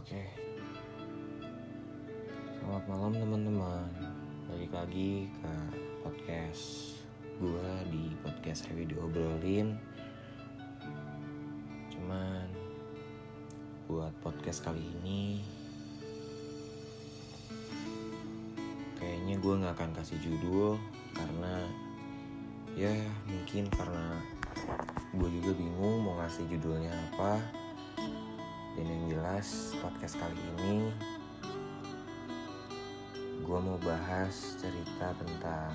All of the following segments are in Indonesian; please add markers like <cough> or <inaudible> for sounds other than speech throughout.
Oke. Selamat malam teman-teman. Balik lagi ke podcast gua di podcast Heavy diobrolin. Cuman buat podcast kali ini kayaknya gue nggak akan kasih judul karena ya mungkin karena gue juga bingung mau ngasih judulnya apa dan yang jelas podcast kali ini gue mau bahas cerita tentang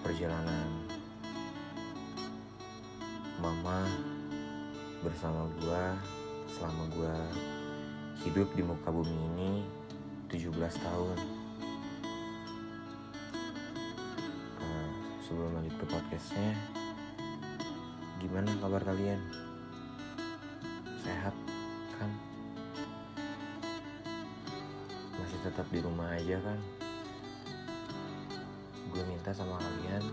perjalanan mama bersama gue selama gue hidup di muka bumi ini 17 tahun. Uh, sebelum lanjut ke podcastnya gimana kabar kalian tetap di rumah aja kan. Gue minta sama kalian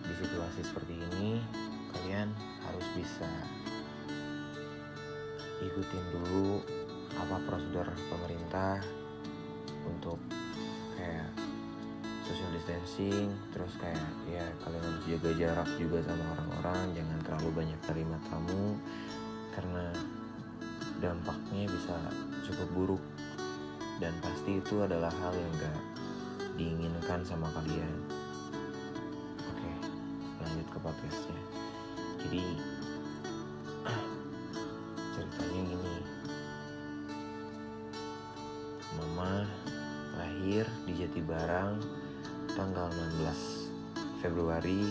di situasi seperti ini kalian harus bisa ikutin dulu apa prosedur pemerintah untuk kayak social distancing terus kayak ya kalian harus jaga jarak juga sama orang-orang jangan terlalu banyak terima tamu karena dampaknya bisa cukup buruk dan pasti itu adalah hal yang gak diinginkan sama kalian. Oke lanjut ke podcastnya. Jadi <clears throat> ceritanya gini. Mama lahir di Jatibarang tanggal 16 Februari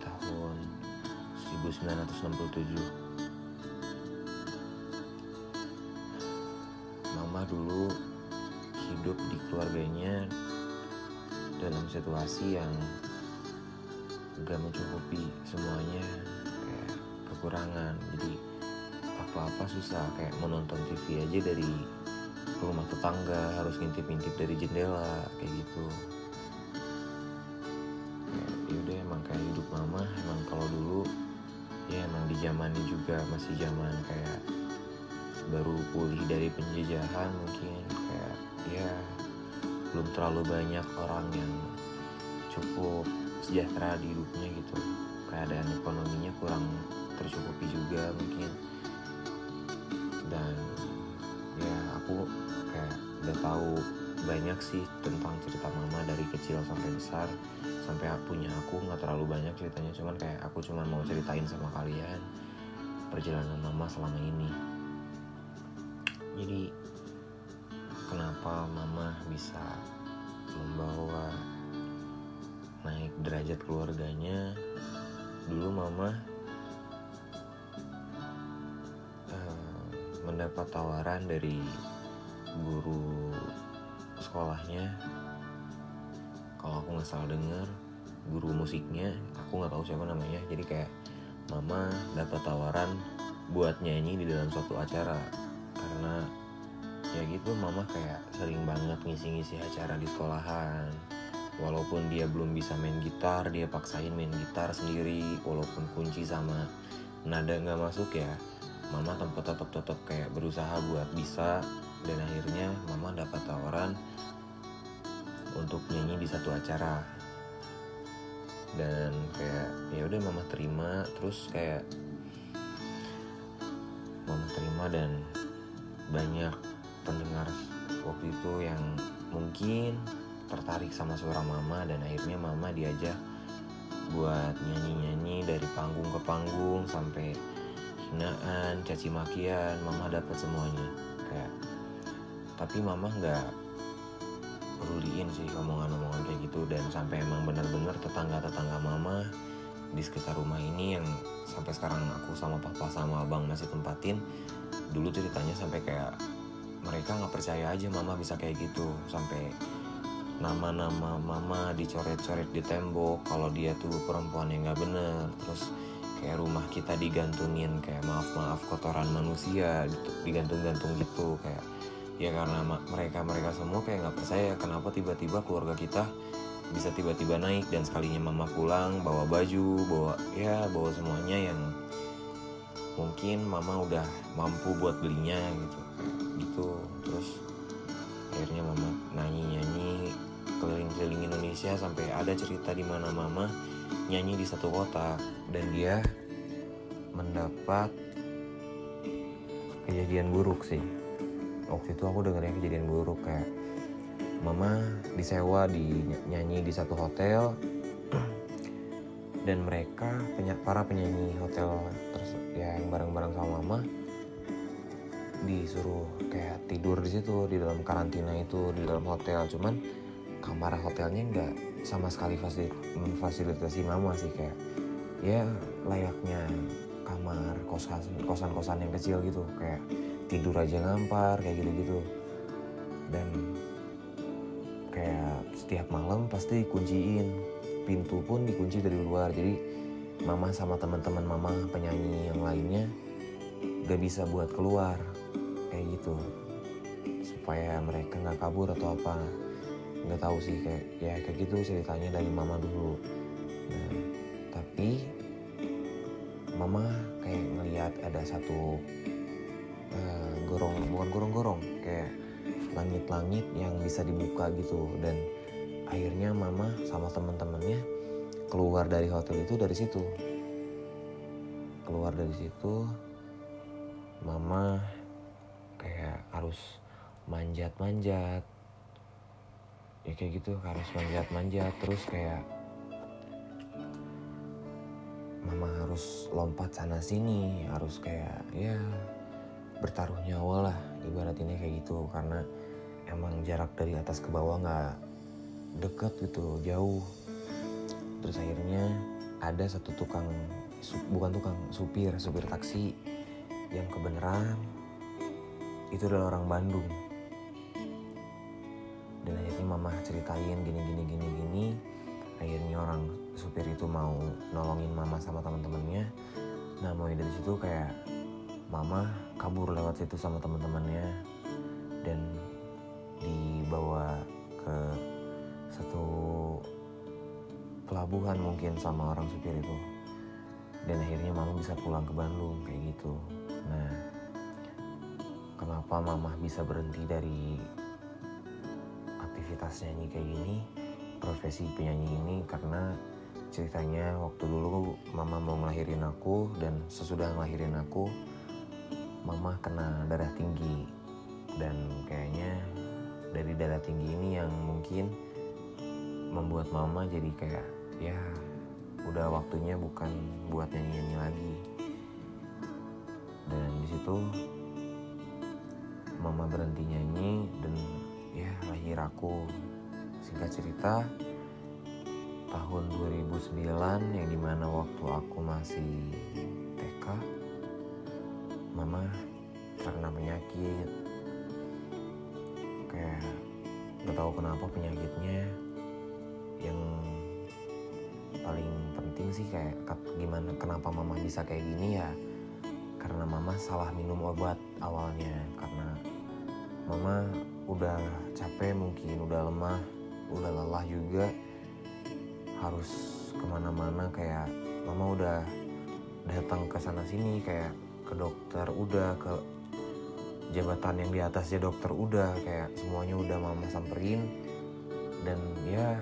tahun 1967 Mama dulu hidup di keluarganya dalam situasi yang gak mencukupi semuanya. Kayak kekurangan. Jadi apa-apa susah. Kayak menonton TV aja dari rumah tetangga harus ngintip-ngintip dari jendela kayak gitu. Ya yaudah emang kayak hidup mama emang kalau dulu ya emang di zamannya juga masih zaman kayak baru pulih dari penjajahan mungkin kayak ya belum terlalu banyak orang yang cukup sejahtera di hidupnya gitu. Keadaan ekonominya kurang tercukupi juga mungkin. Dan ya aku kayak udah tahu banyak sih tentang cerita mama dari kecil sampai besar. Sampai punya aku nggak terlalu banyak ceritanya. Cuman kayak aku cuman mau ceritain sama kalian perjalanan mama selama ini. Jadi kenapa mama bisa membawa naik derajat keluarganya? Dulu mama uh, mendapat tawaran dari guru sekolahnya. Kalau aku nggak salah dengar guru musiknya aku nggak tahu siapa namanya. Jadi kayak mama dapat tawaran buat nyanyi di dalam suatu acara. Karena ya gitu mama kayak sering banget ngisi-ngisi acara di sekolahan. Walaupun dia belum bisa main gitar dia paksain main gitar sendiri. Walaupun kunci sama nada nggak masuk ya mama tempat tetap tetap kayak berusaha buat bisa. Dan akhirnya mama dapat tawaran untuk nyanyi di satu acara. Dan kayak ya udah mama terima. Terus kayak mama terima dan banyak pendengar waktu itu yang mungkin tertarik sama suara mama dan akhirnya mama diajak buat nyanyi-nyanyi dari panggung ke panggung sampai hinaan, caci makian, mama dapat semuanya kayak. Tapi mama nggak peduliin sih omongan-omongan kayak gitu dan sampai emang bener-bener tetangga-tetangga mama di sekitar rumah ini yang sampai sekarang aku sama papa sama abang masih tempatin dulu ceritanya sampai kayak mereka nggak percaya aja mama bisa kayak gitu. Sampai nama-nama mama dicoret-coret di tembok kalau dia tuh perempuan yang nggak bener. Terus kayak rumah kita digantungin kayak maaf maaf kotoran manusia gitu digantung-gantung gitu kayak ya karena mereka mereka semua kayak nggak percaya kenapa tiba-tiba keluarga kita bisa tiba-tiba naik dan sekalinya mama pulang bawa baju bawa ya bawa semuanya yang mungkin mama udah mampu buat belinya gitu gitu terus akhirnya mama nyanyi nyanyi keliling-keliling Indonesia sampai ada cerita di mana mama nyanyi di satu kota dan dia mendapat kejadian buruk sih. Waktu itu aku dengernya kejadian buruk kayak mama disewa di nyanyi di satu hotel dan mereka para penyanyi hotel terus ya yang bareng-bareng sama mama disuruh kayak tidur di situ di dalam karantina itu di dalam hotel. Cuman kamar hotelnya nggak sama sekali memfasilitasi mama sih kayak ya layaknya kamar kosan kosan kosan yang kecil gitu. Kayak tidur aja ngampar kayak gitu gitu dan kayak setiap malam pasti dikunciin pintu pun dikunci dari luar. Jadi mama sama teman-teman mama penyanyi yang lainnya gak bisa buat keluar kayak gitu. Supaya mereka nggak kabur atau apa. Nggak tahu sih kayak ya kayak gitu ceritanya dari mama dulu. Nah tapi mama kayak ngelihat ada satu uh, gorong bukan gorong-gorong kayak langit-langit yang bisa dibuka gitu. Dan akhirnya mama sama teman-temannya keluar dari hotel itu dari situ. Keluar dari situ mama harus manjat-manjat. Ya kayak gitu harus manjat-manjat. Terus kayak mama harus lompat sana sini harus kayak ya bertaruh nyawa lah ibarat ini kayak gitu. Karena emang jarak dari atas ke bawah nggak deket gitu jauh. Terus akhirnya ada satu tukang bukan tukang supir supir taksi yang kebenaran itu adalah orang Bandung. Dan akhirnya mama ceritain gini gini gini gini. Akhirnya orang supir itu mau nolongin mama sama teman-temannya nah mulai dari situ kayak mama kabur lewat situ sama teman-temannya dan dibawa ke satu pelabuhan mungkin sama orang supir itu. Dan akhirnya mama bisa pulang ke Bandung kayak gitu. Nah kenapa mama bisa berhenti dari aktivitas nyanyi kayak gini profesi penyanyi ini? Karena ceritanya waktu dulu mama mau ngelahirin aku dan sesudah ngelahirin aku mama kena darah tinggi. Dan kayaknya dari darah tinggi ini yang mungkin membuat mama jadi kayak ya udah waktunya bukan buat nyanyi-nyanyi lagi. Dan di situ mama berhenti nyanyi dan ya lahir aku singkat cerita tahun 2009 yang di mana waktu aku masih TK mama terkena penyakit. Kayak gak tahu kenapa penyakitnya. Yang paling penting sih kayak gimana kenapa mama bisa kayak gini ya? Karena mama salah minum obat awalnya karena mama udah capek mungkin udah lemah udah lelah juga. Harus ke mana-mana kayak mama udah datang ke sana sini kayak ke dokter udah ke jabatan yang di atasnya dokter udah kayak semuanya udah mama samperin. Dan ya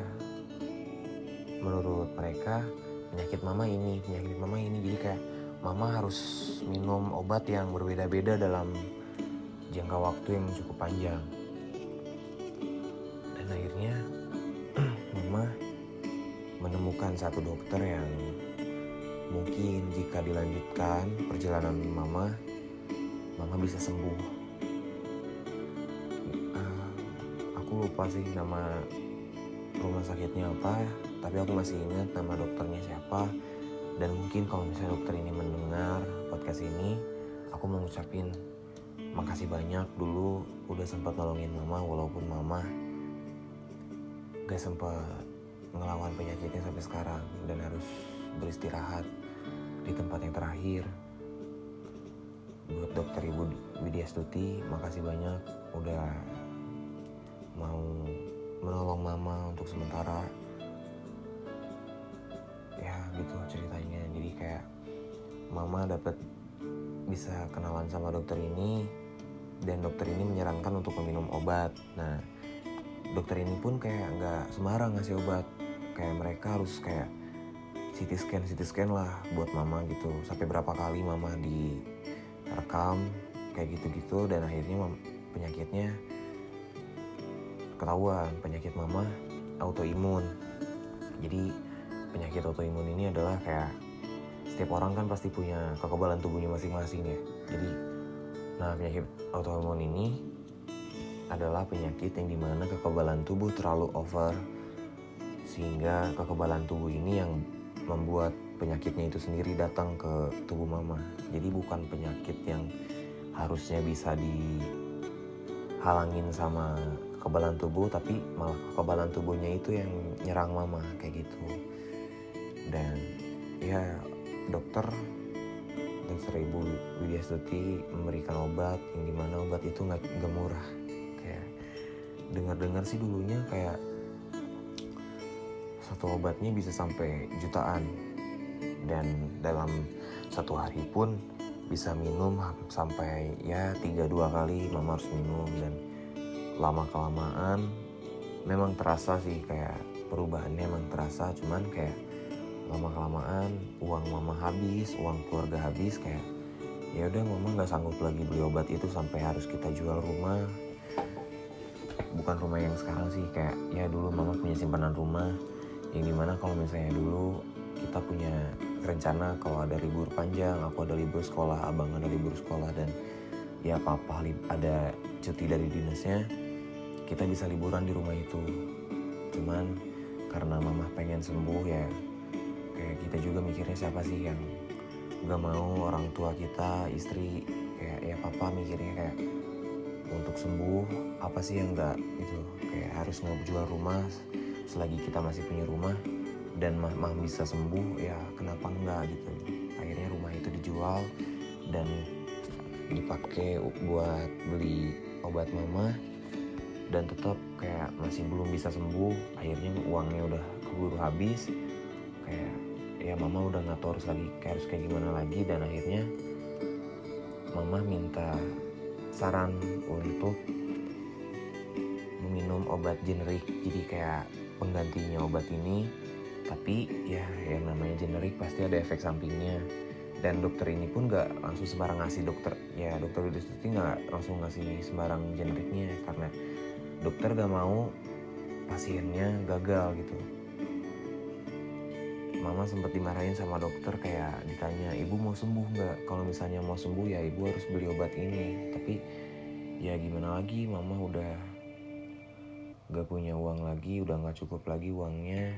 menurut mereka penyakit mama ini penyakit mama ini. Jadi kayak mama harus minum obat yang berbeda-beda dalam jangka waktu yang cukup panjang. Dan akhirnya <clears throat> mama menemukan satu dokter yang mungkin jika dilanjutkan perjalanan mama mama bisa sembuh. Uh, aku lupa sih nama rumah sakitnya apa tapi aku masih ingat nama dokternya siapa. Dan mungkin kalau misalnya dokter ini mendengar podcast ini aku mau ngucapin makasih banyak dulu udah sempat nolongin mama walaupun mama gak sempat ngelawan penyakitnya sampai sekarang dan harus beristirahat di tempat yang terakhir. Buat dokter ibu Widya Stuti makasih banyak udah mau menolong mama untuk sementara. Ya gitu ceritanya. Jadi kayak mama dapat bisa kenalan sama dokter ini dan dokter ini menyarankan untuk meminum obat. Nah dokter ini pun kayak nggak sembarang ngasih obat. Kayak mereka harus kayak CT scan CT scan lah buat mama gitu. Sampai berapa kali mama direkam kayak gitu-gitu dan akhirnya penyakitnya ketahuan. Penyakit mama autoimun. Jadi penyakit autoimun ini adalah kayak setiap orang kan pasti punya kekebalan tubuhnya masing-masing ya. Jadi nah penyakit autoimun ini adalah penyakit yang di mana kekebalan tubuh terlalu over sehingga kekebalan tubuh ini yang membuat penyakitnya itu sendiri datang ke tubuh mama. Jadi bukan penyakit yang harusnya bisa dihalangin sama kekebalan tubuh tapi malah kekebalan tubuhnya itu yang nyerang mama kayak gitu. Dan ya dokter dokter ibu Widya Stuti memberikan obat yang di mana obat itu nggak murah. Dengar-dengar sih dulunya kayak satu obatnya bisa sampai jutaan. Dan dalam satu hari pun bisa minum sampai ya tiga dua kali mama harus minum. Dan lama kelamaan memang terasa sih kayak perubahannya emang terasa. Cuman kayak lama kelamaan uang mama habis uang keluarga habis kayak ya udah mama nggak sanggup lagi beli obat itu sampai harus kita jual rumah. Bukan rumah yang sekarang sih kayak ya dulu mama punya simpanan rumah yang di mana kalau misalnya dulu kita punya rencana kalau ada libur panjang aku ada libur sekolah abang ada libur sekolah dan ya papa ada cuti dari dinasnya kita bisa liburan di rumah itu. Cuman karena mama pengen sembuh ya kayak kita juga mikirnya siapa sih yang gak mau orang tua kita istri kayak ya papa mikirnya kayak untuk sembuh apa sih yang enggak gitu kayak harus ngejual rumah selagi kita masih punya rumah dan mah, mah bisa sembuh ya kenapa enggak gitu. Akhirnya rumah itu dijual dan dipakai buat beli obat mama dan tetap kayak masih belum bisa sembuh. Akhirnya uangnya udah keburu habis kayak ya mama udah nggak tahu harus lagi harus kayak gimana lagi dan akhirnya mama minta saran untuk meminum obat generik. Jadi kayak penggantinya obat ini tapi ya yang namanya generik pasti ada efek sampingnya. Dan dokter ini pun gak langsung sembarang ngasih dokter ya dokter Widya nggak langsung ngasih sembarang generiknya karena dokter gak mau pasiennya gagal gitu mama sempat dimarahin sama dokter kayak ditanya ibu mau sembuh nggak? Kalau misalnya mau sembuh ya ibu harus beli obat ini. Tapi ya gimana lagi mama udah gak punya uang lagi udah nggak cukup lagi uangnya.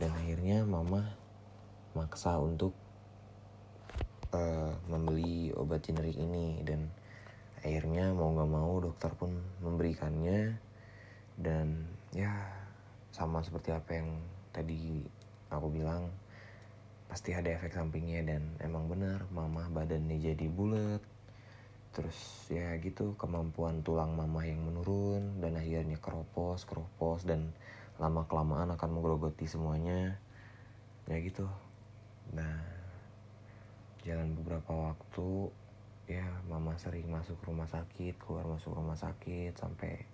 Dan akhirnya mama maksa untuk uh, membeli obat generik ini. Dan akhirnya mau nggak mau dokter pun memberikannya. Dan ya sama seperti apa yang tadi aku bilang pasti ada efek sampingnya dan emang bener mama badannya jadi bulat. Terus ya gitu kemampuan tulang mama yang menurun dan akhirnya keropos keropos dan lama kelamaan akan menggerogoti semuanya. Ya gitu. Nah jalan beberapa waktu ya mama sering masuk rumah sakit keluar masuk rumah sakit sampai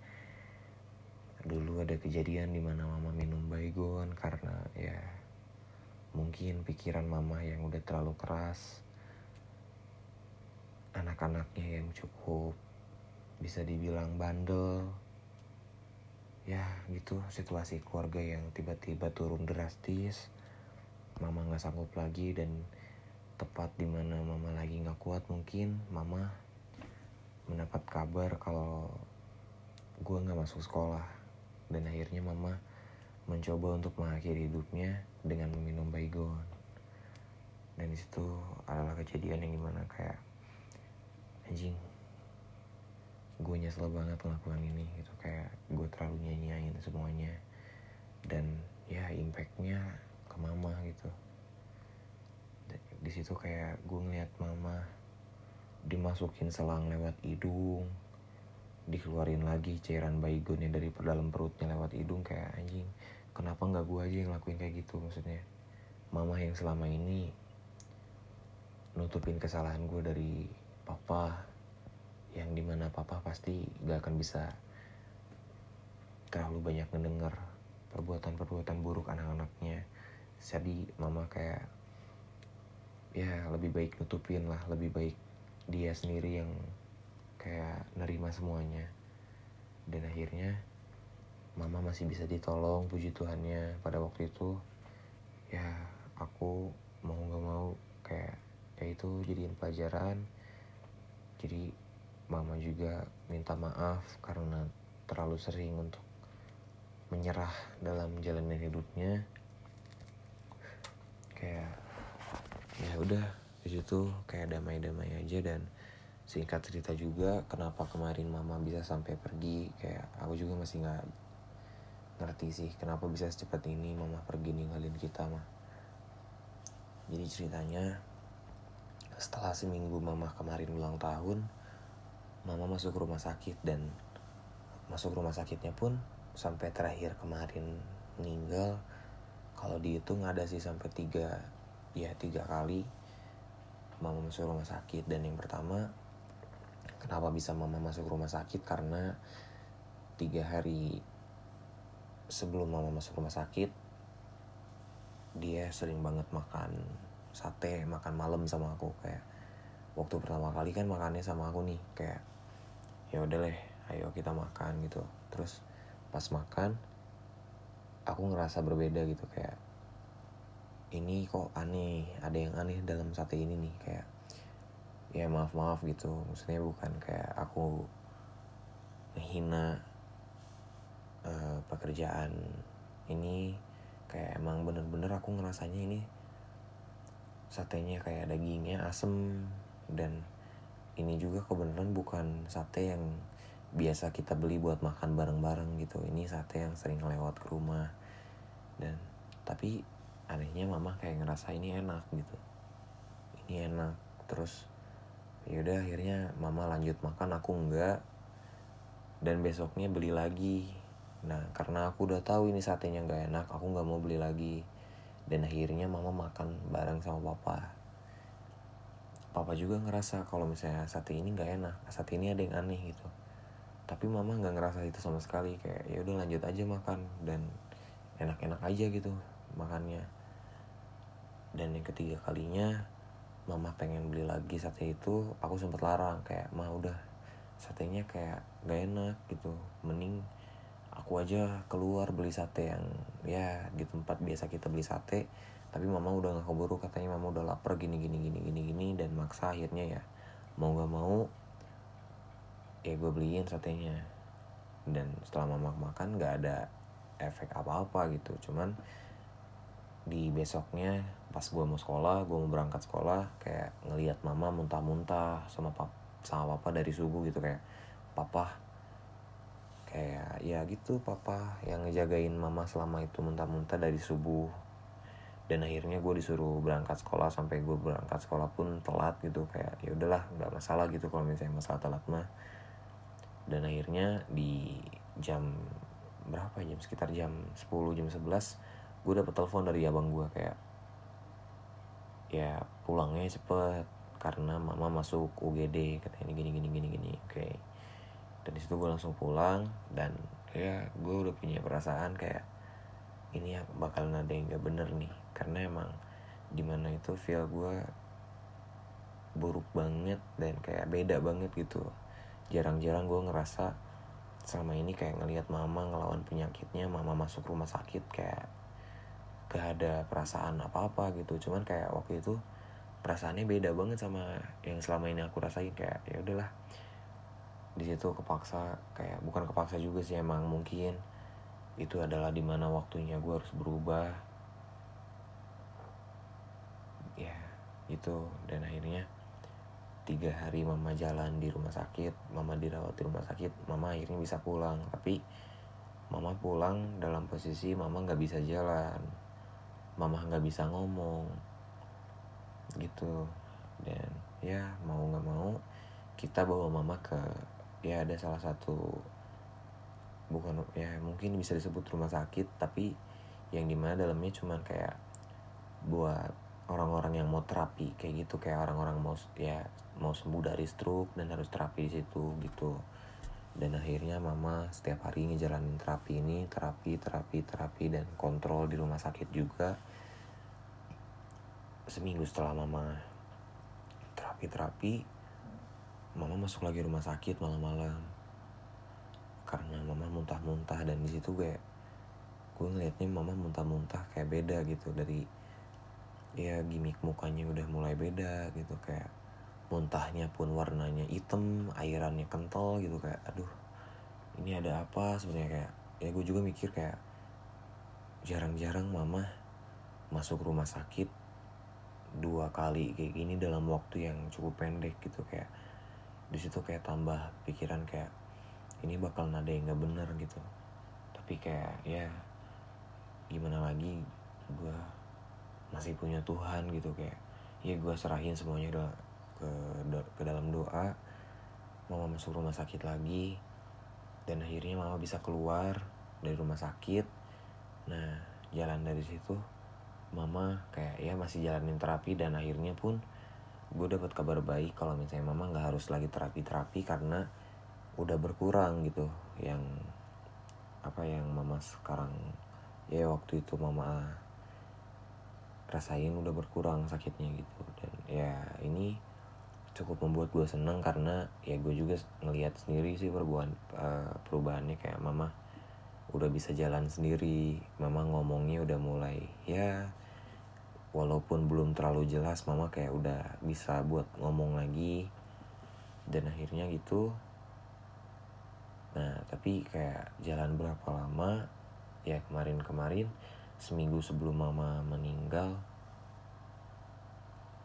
dulu ada kejadian di mana mama minum baygon karena Mungkin pikiran mama yang udah terlalu keras, anak-anaknya yang cukup bisa dibilang bandel, ya gitu situasi keluarga yang tiba-tiba turun drastis, mama nggak sanggup lagi dan tepat di mana mama lagi nggak kuat mungkin mama mendapat kabar kalau gue nggak masuk sekolah. Dan akhirnya mama mencoba untuk mengakhiri hidupnya dengan meminum baygon. Dan di situ adalah kejadian yang di mana kayak anjing gue nyesel banget melakukan ini gitu. Kayak gue terlalu nyanyain semuanya. Dan ya impactnya ke mama gitu. Di situ kayak gue ngeliat mama dimasukin selang lewat hidung dikeluarin lagi cairan baygonnya dari dalam perutnya lewat hidung kayak anjing kenapa nggak gue aja yang lakuin kayak gitu? Maksudnya mama yang selama ini nutupin kesalahan gue dari papa yang di mana papa pasti gak akan bisa terlalu banyak mendengar perbuatan-perbuatan buruk anak-anaknya. Jadi mama kayak ya lebih baik nutupin lah lebih baik dia sendiri yang kayak nerima semuanya. Dan akhirnya mama masih bisa ditolong puji Tuhannya. Pada waktu itu ya aku mau nggak mau kayak ya itu jadiin pelajaran. Jadi mama juga minta maaf karena terlalu sering untuk menyerah dalam menjalani hidupnya. Kayak ya udah di situ kayak damai-damai aja dan singkat cerita juga kenapa kemarin mama bisa sampai pergi kayak aku juga masih nggak ngerti sih kenapa bisa secepat ini mama pergi ninggalin kita mah jadi ceritanya setelah seminggu mama kemarin ulang tahun mama masuk rumah sakit dan masuk rumah sakitnya pun sampai terakhir kemarin meninggal. Kalau dihitung ada sih sampai tiga ya tiga kali mama masuk rumah sakit. Dan yang pertama kenapa bisa mama masuk rumah sakit? Karena tiga hari sebelum mama masuk rumah sakit dia sering banget makan sate makan malam sama aku. Kayak waktu pertama kali kan makannya sama aku nih kayak ya udah deh ayo kita makan gitu. Terus pas makan aku ngerasa berbeda gitu kayak ini kok aneh ada yang aneh dalam sate ini nih kayak ya maaf maaf gitu. Maksudnya bukan kayak aku menghina uh, pekerjaan ini kayak emang bener-bener aku ngerasanya ini satenya kayak dagingnya asem dan ini juga kebenaran bukan sate yang biasa kita beli buat makan bareng-bareng gitu. Ini sate yang sering lewat ke rumah. Dan tapi anehnya mama kayak ngerasa ini enak gitu. Ini enak. Terus yaudah akhirnya mama lanjut makan aku enggak. Dan besoknya beli lagi nah karena aku udah tahu ini satenya nggak enak aku nggak mau beli lagi. Dan akhirnya mama makan bareng sama papa. Papa juga ngerasa kalau misalnya sate ini nggak enak sate ini ada yang aneh gitu. Tapi mama nggak ngerasa itu sama sekali kayak ya udah lanjut aja makan dan enak-enak aja gitu makannya. Dan yang ketiga kalinya mama pengen beli lagi sate itu aku sempet larang kayak mah udah satenya kayak gak enak gitu mending aku aja keluar beli sate yang ya di tempat biasa kita beli sate. Tapi mama udah gak keburu katanya mama udah lapar gini gini gini gini gini dan maksa akhirnya ya mau gak mau ya gue beliin satenya. Dan setelah mama makan gak ada efek apa-apa gitu. Cuman di besoknya pas gue mau sekolah gue mau berangkat sekolah kayak ngelihat mama muntah-muntah sama pap sama papa dari subuh gitu kayak papa kayak ya gitu papa yang ngejagain mama selama itu muntah-muntah dari subuh. Dan akhirnya gue disuruh berangkat sekolah sampai gue berangkat sekolah pun telat gitu. Kayak ya udahlah nggak masalah gitu kalau misalnya masalah telat mah. Dan akhirnya di jam berapa jam sekitar jam 10 jam 11 gue dapet telepon dari abang gue kayak ya pulangnya cepet. Karena mama masuk UGD katanya gini gini gini gini oke okay. Dan di situ gue langsung pulang dan ya gue udah punya perasaan kayak ini ya bakalan ada yang gak bener nih. Karena emang di mana itu feel gue buruk banget dan kayak beda banget gitu. Jarang-jarang gue ngerasa selama ini kayak ngelihat mama ngelawan penyakitnya mama masuk rumah sakit kayak gak ada perasaan apa-apa gitu. Cuman kayak waktu itu perasaannya beda banget sama yang selama ini aku rasain kayak ya udahlah di situ kepaksa kayak bukan kepaksa juga sih emang mungkin itu adalah di mana waktunya gue harus berubah. Ya itu. Dan akhirnya tiga hari mama jalan di rumah sakit mama dirawat di rumah sakit mama akhirnya bisa pulang. Tapi mama pulang dalam posisi mama nggak bisa jalan mama nggak bisa ngomong gitu. Dan ya mau nggak mau kita bawa mama ke ya ada salah satu bukan ya mungkin bisa disebut rumah sakit tapi yang di mana dalamnya cuman kayak buat orang-orang orang yang mau terapi kayak gitu. Kayak orang-orang mau ya mau sembuh dari stroke dan harus terapi di situ gitu. Dan akhirnya mama setiap hari ngejalanin terapi ini terapi terapi terapi dan kontrol di rumah sakit juga. Seminggu setelah mama terapi terapi mama masuk lagi rumah sakit malam-malam. Karena mama muntah-muntah dan di situ gue gue ngeliatnya mama muntah-muntah kayak beda gitu. Dari ya gimmick mukanya udah mulai beda gitu. Kayak muntahnya pun warnanya hitam airannya kental gitu. Kayak aduh ini ada apa sebenarnya? Kayak ya gue juga mikir kayak jarang-jarang mama masuk rumah sakit dua kali kayak gini dalam waktu yang cukup pendek gitu. Kayak di situ kayak tambah pikiran kayak ini bakal nada yang nggak bener gitu. Tapi kayak ya gimana lagi gue masih punya Tuhan gitu kayak ya gue serahin semuanya udah ke ke dalam doa mama masuk rumah sakit lagi dan akhirnya mama bisa keluar dari rumah sakit. Nah jalan dari situ mama kayak ya masih jalanin terapi dan akhirnya pun gue dapat kabar baik kalau misalnya mama nggak harus lagi terapi terapi karena udah berkurang gitu. Yang apa yang mama sekarang ya waktu itu mama rasain udah berkurang sakitnya gitu. Dan ya ini cukup membuat gue seneng karena ya gue juga ngelihat sendiri sih perubahan uh, perubahannya. Kayak mama udah bisa jalan sendiri mama ngomongnya udah mulai ya walaupun belum terlalu jelas mama kayak udah bisa buat ngomong lagi. Dan akhirnya gitu. Nah tapi kayak jalan berapa lama ya kemarin-kemarin seminggu sebelum mama meninggal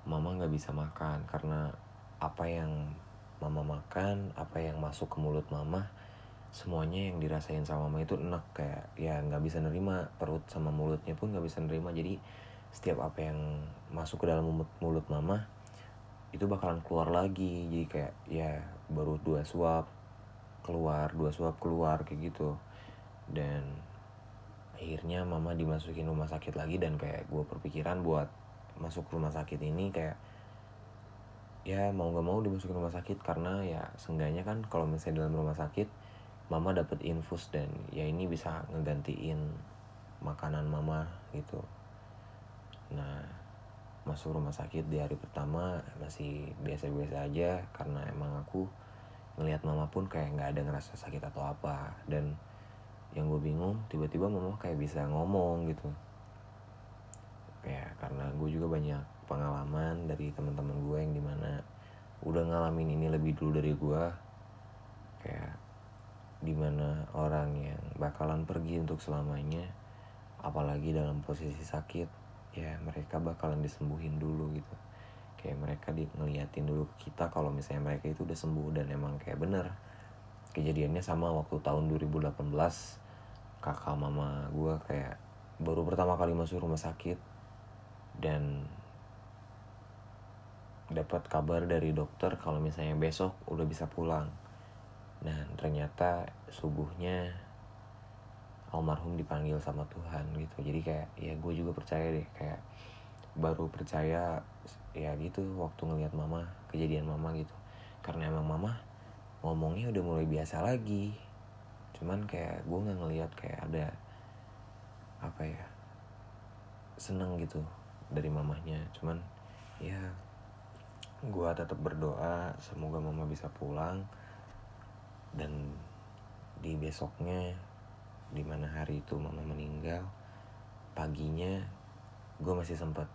mama nggak bisa makan. Karena apa yang mama makan apa yang masuk ke mulut mama semuanya yang dirasain sama mama itu enak. Kayak ya nggak bisa nerima perut sama mulutnya pun nggak bisa nerima. Jadi setiap apa yang masuk ke dalam mulut, mulut mama itu bakalan keluar lagi. Jadi kayak ya baru dua suap keluar dua suap keluar kayak gitu. Dan akhirnya mama dimasukin rumah sakit lagi dan kayak gue perpikiran buat masuk rumah sakit ini kayak ya mau nggak mau dimasukin rumah sakit karena ya seenggaknya kan kalau misalnya dalam rumah sakit mama dapat infus dan ya ini bisa ngegantiin makanan mama gitu nah masuk rumah sakit di hari pertama masih biasa-biasa aja karena emang aku ngelihat mama pun kayak nggak ada ngerasa sakit atau apa. Dan yang gue bingung tiba-tiba mama kayak bisa ngomong gitu. Ya karena gue juga banyak pengalaman dari teman-teman gue yang di mana udah ngalamin ini lebih dulu dari gue. Kayak di mana orang yang bakalan pergi untuk selamanya apalagi dalam posisi sakit ya mereka bakalan disembuhin dulu gitu. Kayak mereka di ngeliatin dulu kita kalau misalnya mereka itu udah sembuh dan emang kayak bener. Kejadiannya sama waktu tahun 2018 kakak mama gue kayak baru pertama kali masuk rumah sakit dan dapat kabar dari dokter kalau misalnya besok udah bisa pulang. Dan ternyata subuhnya almarhum dipanggil sama Tuhan gitu. Jadi kayak ya gue juga percaya deh kayak baru percaya ya gitu waktu ngelihat mama kejadian mama gitu. Karena emang mama ngomongnya udah mulai biasa lagi. Cuman kayak gue nggak ngeliat kayak ada apa ya seneng gitu dari mamahnya cuman ya gue tetap berdoa semoga mama bisa pulang. Dan di besoknya di mana hari itu mama meninggal paginya gue masih sempat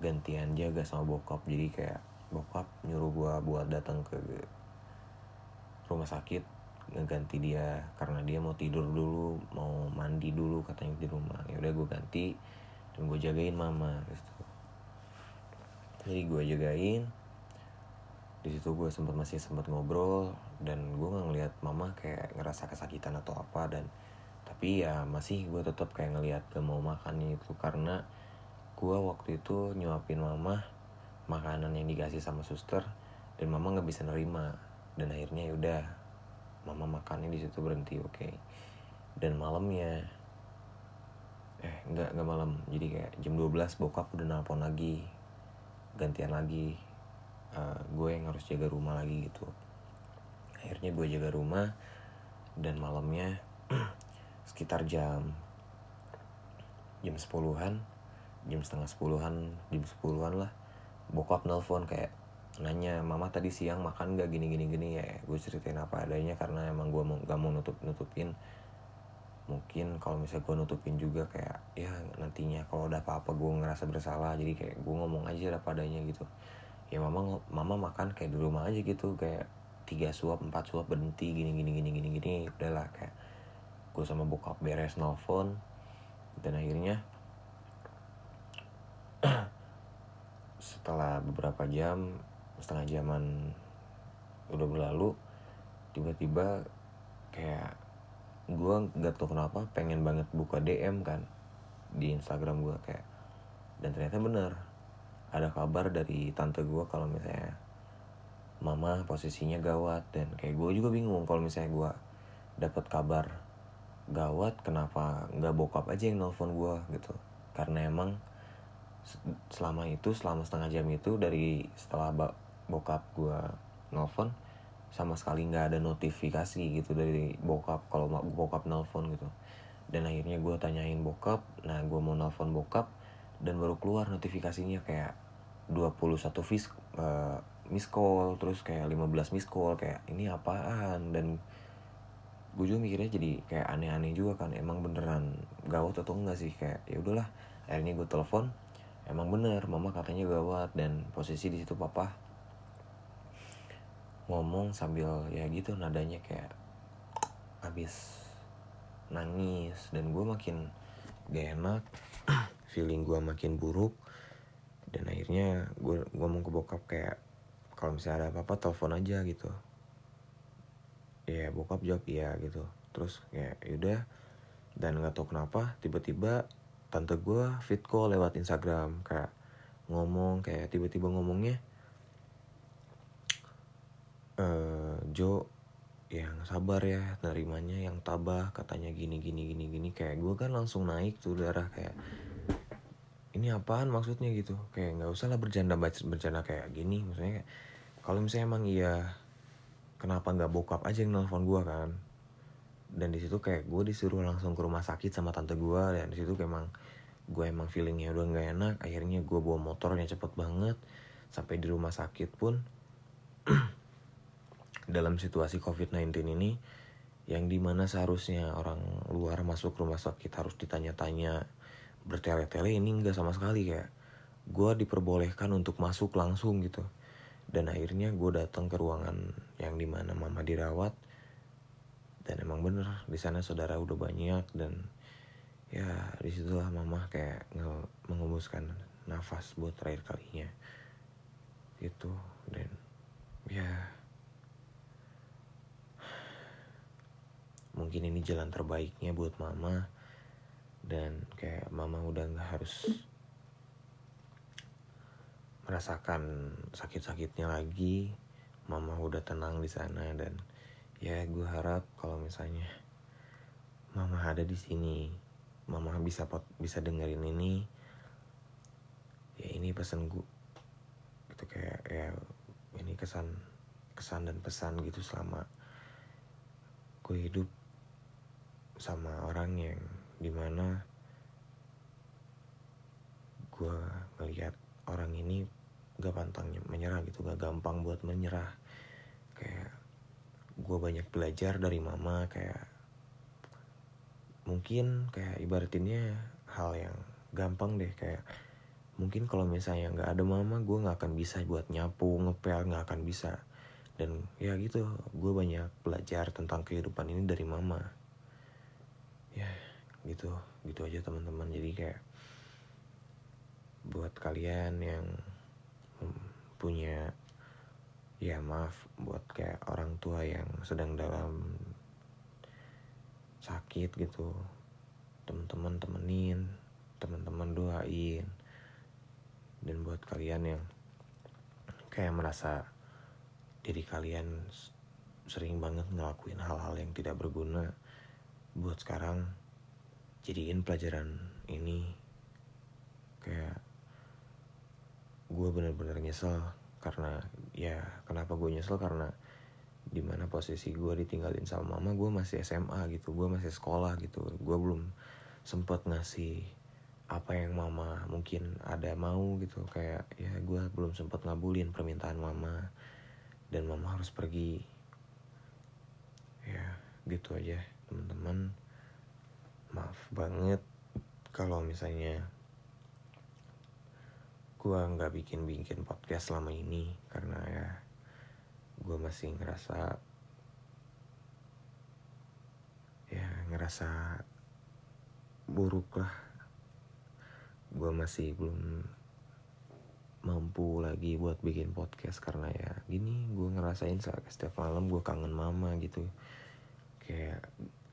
gantian jaga sama bokap. Jadi kayak bokap nyuruh gue buat datang ke rumah sakit ngeganti dia karena dia mau tidur dulu mau mandi dulu katanya di rumah. Ya udah gue ganti dan gue jagain mama gitu. Jadi gue jagain. Di situ gue sempat masih sempat ngobrol dan gue nggak ngeliat mama kayak ngerasa kesakitan atau apa dan tapi ya masih gue tetap kayak ngeliat gak mau makan itu. Karena gue waktu itu nyuapin mama makanan yang dikasih sama suster dan mama nggak bisa nerima. Dan akhirnya yaudah mama makannya di situ berhenti oke. Okay. dan malamnya eh nggak nggak malam. Jadi kayak jam 12 bokap udah nelpon lagi gantian lagi uh, gue yang harus jaga rumah lagi gitu akhirnya gue jaga rumah dan malamnya <clears throat> sekitar jam jam sepuluhan jam setengah sepuluhan jam sepuluhan lah bokap nelpon kayak nanya mama tadi siang makan gak gini gini gini. Ya gue ceritain apa adanya karena emang gue mau gak mau nutup nutupin. Mungkin kalau misalnya gue nutupin juga kayak ya nantinya kalau ada apa-apa gue ngerasa bersalah jadi kayak gue ngomong aja apa adanya gitu. Ya mama mama makan kayak di rumah aja gitu kayak tiga suap empat suap berhenti gini gini gini gini gini udahlah kayak gue sama bokap beres nelfon. Dan akhirnya <clears throat> setelah beberapa jam setengah jaman udah berlalu tiba-tiba kayak gue nggak tau kenapa pengen banget buka DM kan di Instagram gue kayak dan ternyata bener ada kabar dari tante gue kalau misalnya mama posisinya gawat. Dan kayak gue juga bingung kalau misalnya gue dapat kabar gawat kenapa nggak bokap aja yang nelfon gue gitu. Karena emang selama itu selama setengah jam itu dari setelah bokap gue nelfon sama sekali nggak ada notifikasi gitu dari bokap kalau bokap nelfon gitu. Dan akhirnya gue tanyain bokap nah gue mau nelfon bokap dan baru keluar notifikasinya kayak 21 vis uh, miss call terus kayak 15 miss call kayak ini apaan? Dan gue juga mikirnya jadi kayak aneh-aneh juga kan emang beneran gawat atau enggak sih? Kayak ya udahlah akhirnya gue telepon emang bener mama katanya gawat. Dan posisi di situ papa ngomong sambil ya gitu nadanya kayak habis nangis. Dan gue makin gak enak <clears throat> feeling gue makin buruk. Dan akhirnya gue ngomong ke bokap kayak kalau misalnya ada apa-apa telepon aja gitu. Ya bokap jawab iya gitu. Terus kayak yaudah dan nggak tau kenapa tiba-tiba tante gue fit call lewat Instagram kayak ngomong kayak tiba-tiba ngomongnya uh, Jo yang sabar ya nerimanya yang tabah katanya gini gini gini gini. Kayak gue kan langsung naik tuh darah kayak ini apaan maksudnya? gitu. Kayak nggak usah lah bercanda bercanda kayak gini. Maksudnya kalau misalnya emang iya kenapa nggak bokap aja yang nelfon gue kan? Dan di situ kayak gue disuruh langsung ke rumah sakit sama tante gue dan di situ emang gue emang feelingnya udah nggak enak. Akhirnya gue bawa motornya cepet banget sampai di rumah sakit pun. <clears throat> Dalam situasi COVID-19 ini yang di mana seharusnya orang luar masuk rumah sakit harus ditanya-tanya bertele-tele ini enggak sama sekali kayak gue diperbolehkan untuk masuk langsung gitu. Dan akhirnya gue datang ke ruangan yang di mana mama dirawat. Dan emang bener di sana saudara udah banyak dan ya di situlah mama kayak mengembuskan nafas buat terakhir kalinya. Gitu dan ya mungkin ini jalan terbaiknya buat mama dan kayak mama udah nggak harus merasakan sakit-sakitnya lagi. Mama udah tenang di sana dan ya gue harap kalau misalnya mama ada di sini mama bisa bisa dengerin ini ya ini pesan gue gitu kayak ya ini kesan kesan dan pesan gitu selama gue hidup sama orang yang di mana gue ngeliat orang ini gak pantang menyerah gitu gak gampang buat menyerah. Kayak gue banyak belajar dari mama kayak mungkin kayak ibaratinnya hal yang gampang deh kayak mungkin kalau misalnya nggak ada mama gue nggak akan bisa buat nyapu ngepel nggak akan bisa. Dan ya gitu gue banyak belajar tentang kehidupan ini dari mama. Ya gitu gitu aja teman-teman. Jadi kayak buat kalian yang punya ya maaf buat kayak orang tua yang sedang dalam sakit gitu teman-teman temenin teman-teman doain. Dan buat kalian yang kayak merasa diri kalian sering banget ngelakuin hal-hal yang tidak berguna buat sekarang jadiin pelajaran ini kayak gue bener-bener nyesel karena ya kenapa gue nyesel karena di mana posisi gue ditinggalin sama mama gue masih SMA gitu gue masih sekolah gitu. Gue belum sempet ngasih apa yang mama mungkin ada mau gitu. Kayak ya gue belum sempet ngabulin permintaan mama dan mama harus pergi. Ya gitu aja teman-teman maaf banget kalau misalnya gue nggak bikin bikin podcast selama ini karena ya gue masih ngerasa ya ngerasa buruk lah. Gue masih belum mampu lagi buat bikin podcast karena ya gini gue ngerasain setiap malam gue kangen mama gitu. Kayak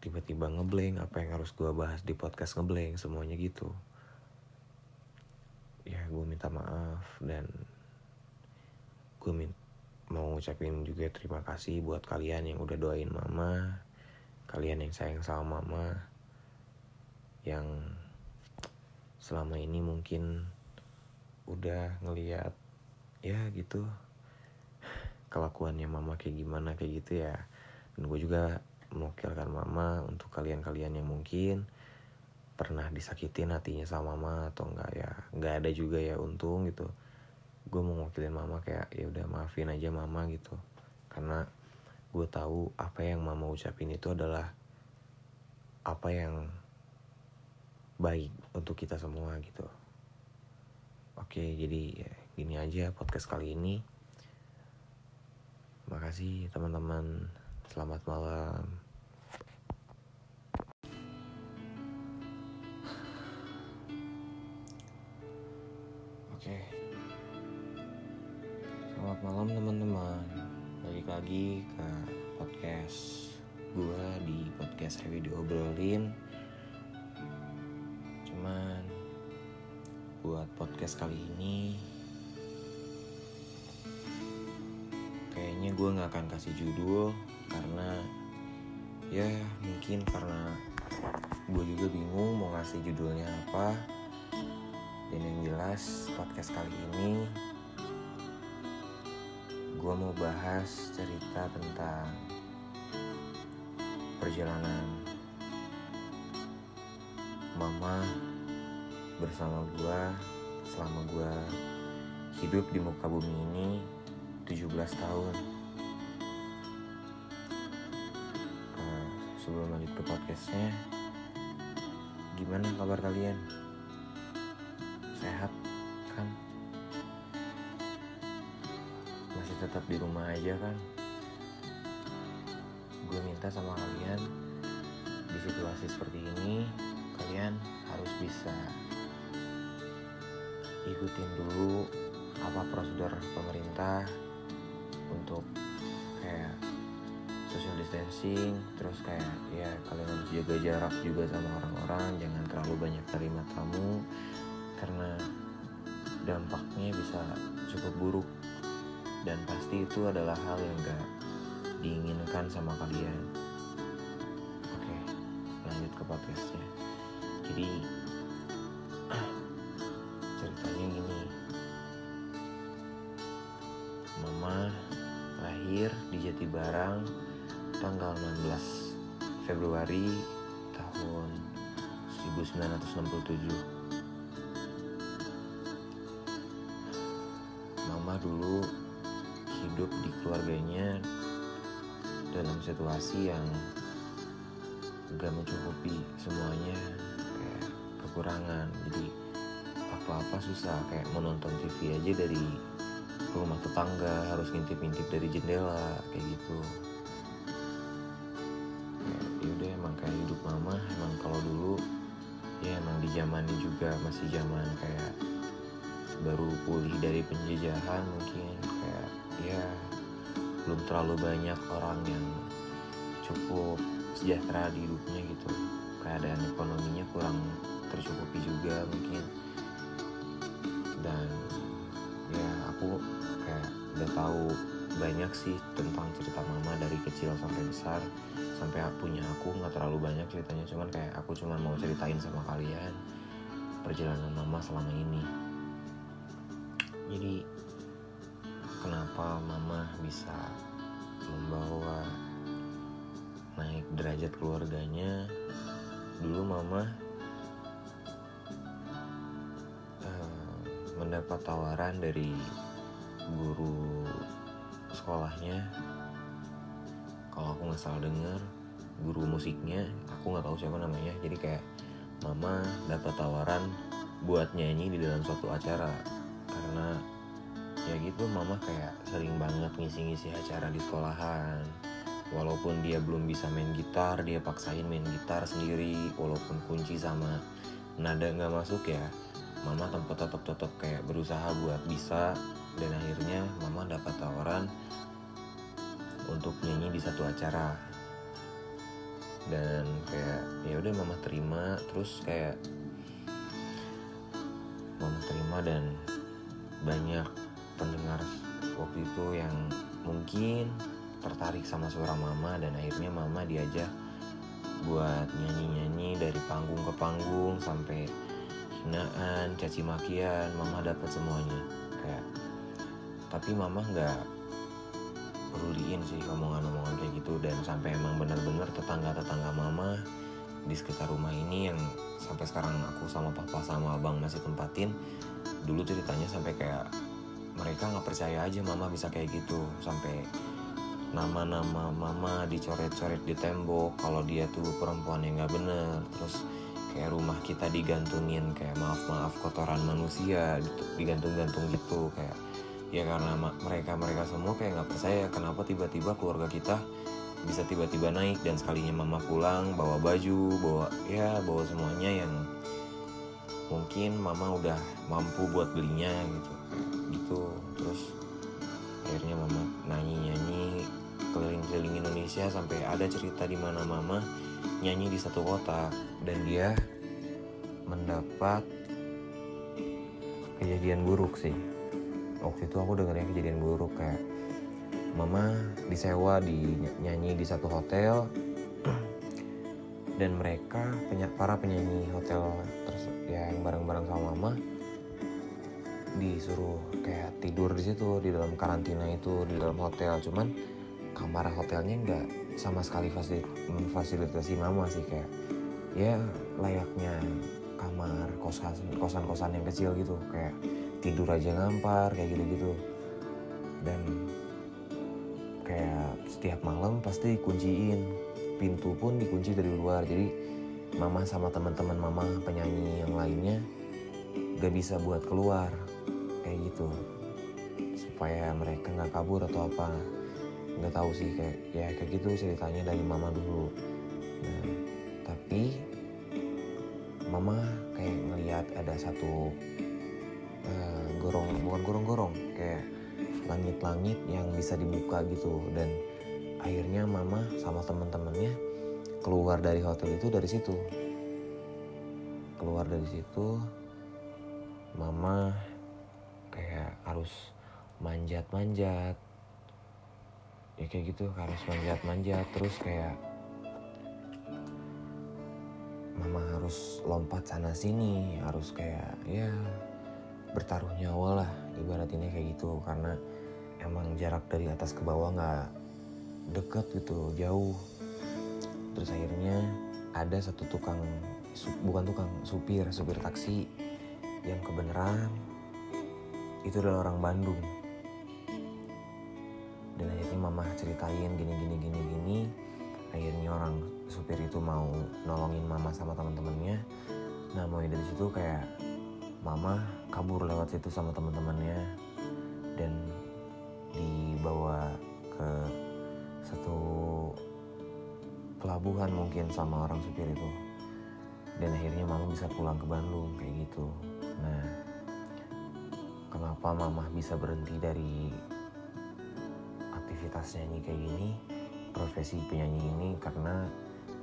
tiba-tiba ngeblank apa yang harus gue bahas di podcast ngeblank semuanya gitu. Ya gue minta maaf dan gue min mau ngucapin juga terima kasih buat kalian yang udah doain mama kalian yang sayang sama mama yang selama ini mungkin udah ngeliat ya gitu kelakuannya mama kayak gimana kayak gitu ya. Dan gue juga mewakilkan mama untuk kalian-kalian yang mungkin pernah disakitin hatinya sama mama atau enggak ya nggak ada juga ya untung gitu. Gue mau ngwakilin mama kayak ya udah maafin aja mama gitu. Karena gue tahu apa yang mama ucapin itu adalah apa yang baik untuk kita semua gitu. Oke jadi ya, gini aja podcast kali ini. Makasih teman-teman. Selamat malam oke. Selamat malam teman-teman. Balik lagi ke podcast gue di podcast Heavy Diobrolin. Cuman buat podcast kali ini kayaknya gue nggak akan kasih judul karena ya mungkin karena gue juga bingung mau ngasih judulnya apa dan yang jelas podcast kali ini. Gue mau bahas cerita tentang perjalanan mama bersama gue selama gue hidup di muka bumi ini 17 tahun. Uh, sebelum lanjut ke podcastnya gimana kabar kalian sehat kan? Masih tetap di rumah aja kan? Gue minta sama kalian di situasi seperti ini kalian harus bisa ikutin dulu apa prosedur pemerintah untuk kayak social distancing terus kayak ya kalian harus jaga jarak juga sama orang-orang jangan terlalu banyak terima tamu karena dampaknya bisa cukup buruk. Dan pasti itu adalah hal yang gak diinginkan sama kalian. Oke lanjut ke podcastnya. Jadi <clears throat> ceritanya gini. Mama lahir di Jatibarang tanggal 16 Februari tahun 1967 dulu hidup di keluarganya dalam situasi yang gak mencukupi semuanya kayak kekurangan. Jadi apa-apa susah kayak menonton TV aja dari rumah tetangga harus ngintip-ngintip dari jendela kayak gitu. Ya yaudah emang kayak hidup mama emang kalau dulu ya emang di zamannya juga masih zaman kayak baru pulih dari penjajahan mungkin kayak ya belum terlalu banyak orang yang cukup sejahtera di hidupnya gitu. Keadaan ekonominya kurang tercukupi juga mungkin. Dan ya aku kayak udah tahu banyak sih tentang cerita mama dari kecil sampai besar. Sampai punya aku nggak terlalu banyak ceritanya cuman kayak aku cuman mau ceritain sama kalian perjalanan mama selama ini kenapa mama bisa membawa naik derajat keluarganya? Dulu mama uh, mendapat tawaran dari guru sekolahnya. Kalau aku nggak salah dengar guru musiknya aku nggak tahu siapa namanya. Jadi kayak mama dapat tawaran buat nyanyi di dalam suatu acara. Karena ya gitu mama kayak sering banget ngisi-ngisi acara di sekolahan. Walaupun dia belum bisa main gitar dia paksain main gitar sendiri. Walaupun kunci sama nada nggak masuk ya mama tempat tetap tetap kayak berusaha buat bisa. Dan akhirnya mama dapat tawaran untuk nyanyi di satu acara. Dan kayak ya udah mama terima. Terus kayak mama terima dan banyak pendengar waktu itu yang mungkin tertarik sama suara mama dan akhirnya mama diajak buat nyanyi-nyanyi dari panggung ke panggung sampai hinaan, caci makian, mama dapat semuanya. Kayak tapi mama nggak peruliin sih omongan-omongan kayak gitu dan sampai emang bener-bener tetangga-tetangga mama di sekitar rumah ini yang sampai sekarang aku sama papa sama abang masih tempatin dulu ceritanya sampai kayak mereka nggak percaya aja mama bisa kayak gitu. Sampai nama-nama mama dicoret-coret di tembok kalau dia tuh perempuan yang nggak bener. Terus kayak rumah kita digantungin kayak maaf-maaf kotoran manusia gitu digantung-gantung gitu kayak ya karena mereka mereka semua kayak nggak percaya kenapa tiba-tiba keluarga kita bisa tiba-tiba naik dan sekalinya mama pulang bawa baju bawa ya bawa semuanya yang mungkin mama udah mampu buat belinya gitu gitu. Terus akhirnya mama nyanyi-nyanyi keliling-keliling Indonesia sampai ada cerita di mana mama nyanyi di satu kota. Dan dia mendapat kejadian buruk sih. Waktu itu aku dengarnya kejadian buruk kayak mama disewa di nyanyi di satu hotel. Dan mereka para penyanyi hotel terus ya yang bareng-bareng sama mama disuruh kayak tidur di situ di dalam karantina itu di dalam hotel. Cuman kamar hotelnya nggak sama sekali memfasilitasi mama sih kayak ya layaknya kamar kosan kosan kosan yang kecil gitu. Kayak tidur aja ngampar kayak gitu gitu dan kayak setiap malam pasti dikunciin pintu pun dikunci dari luar. Jadi mama sama teman-teman mama penyanyi yang lainnya gak bisa buat keluar kayak gitu. Supaya mereka nggak kabur atau apa. Nggak tahu sih kayak ya kayak gitu ceritanya dari mama dulu. Nah tapi mama kayak ngelihat ada satu uh, gorong bukan gorong-gorong kayak langit-langit yang bisa dibuka gitu. Dan akhirnya mama sama teman-temannya keluar dari hotel itu dari situ. Keluar dari situ mama kayak harus manjat-manjat. Ya kayak gitu harus manjat-manjat. Terus kayak mama harus lompat sana sini harus kayak ya bertaruh nyawa lah ibarat ini kayak gitu. Karena emang jarak dari atas ke bawah nggak deket gitu jauh. Terus akhirnya ada satu tukang bukan tukang supir supir taksi yang kebenaran itu adalah orang Bandung. Dan akhirnya mama ceritain gini gini gini gini. Akhirnya orang supir itu mau nolongin mama sama teman-temannya. Nah mulai dari situ kayak mama kabur lewat situ sama teman-temannya. Dan dibawa ke satu pelabuhan mungkin sama orang supir itu. Dan akhirnya mama bisa pulang ke Bandung kayak gitu nah kenapa mama bisa berhenti dari aktivitas nyanyi kayak gini profesi penyanyi ini? Karena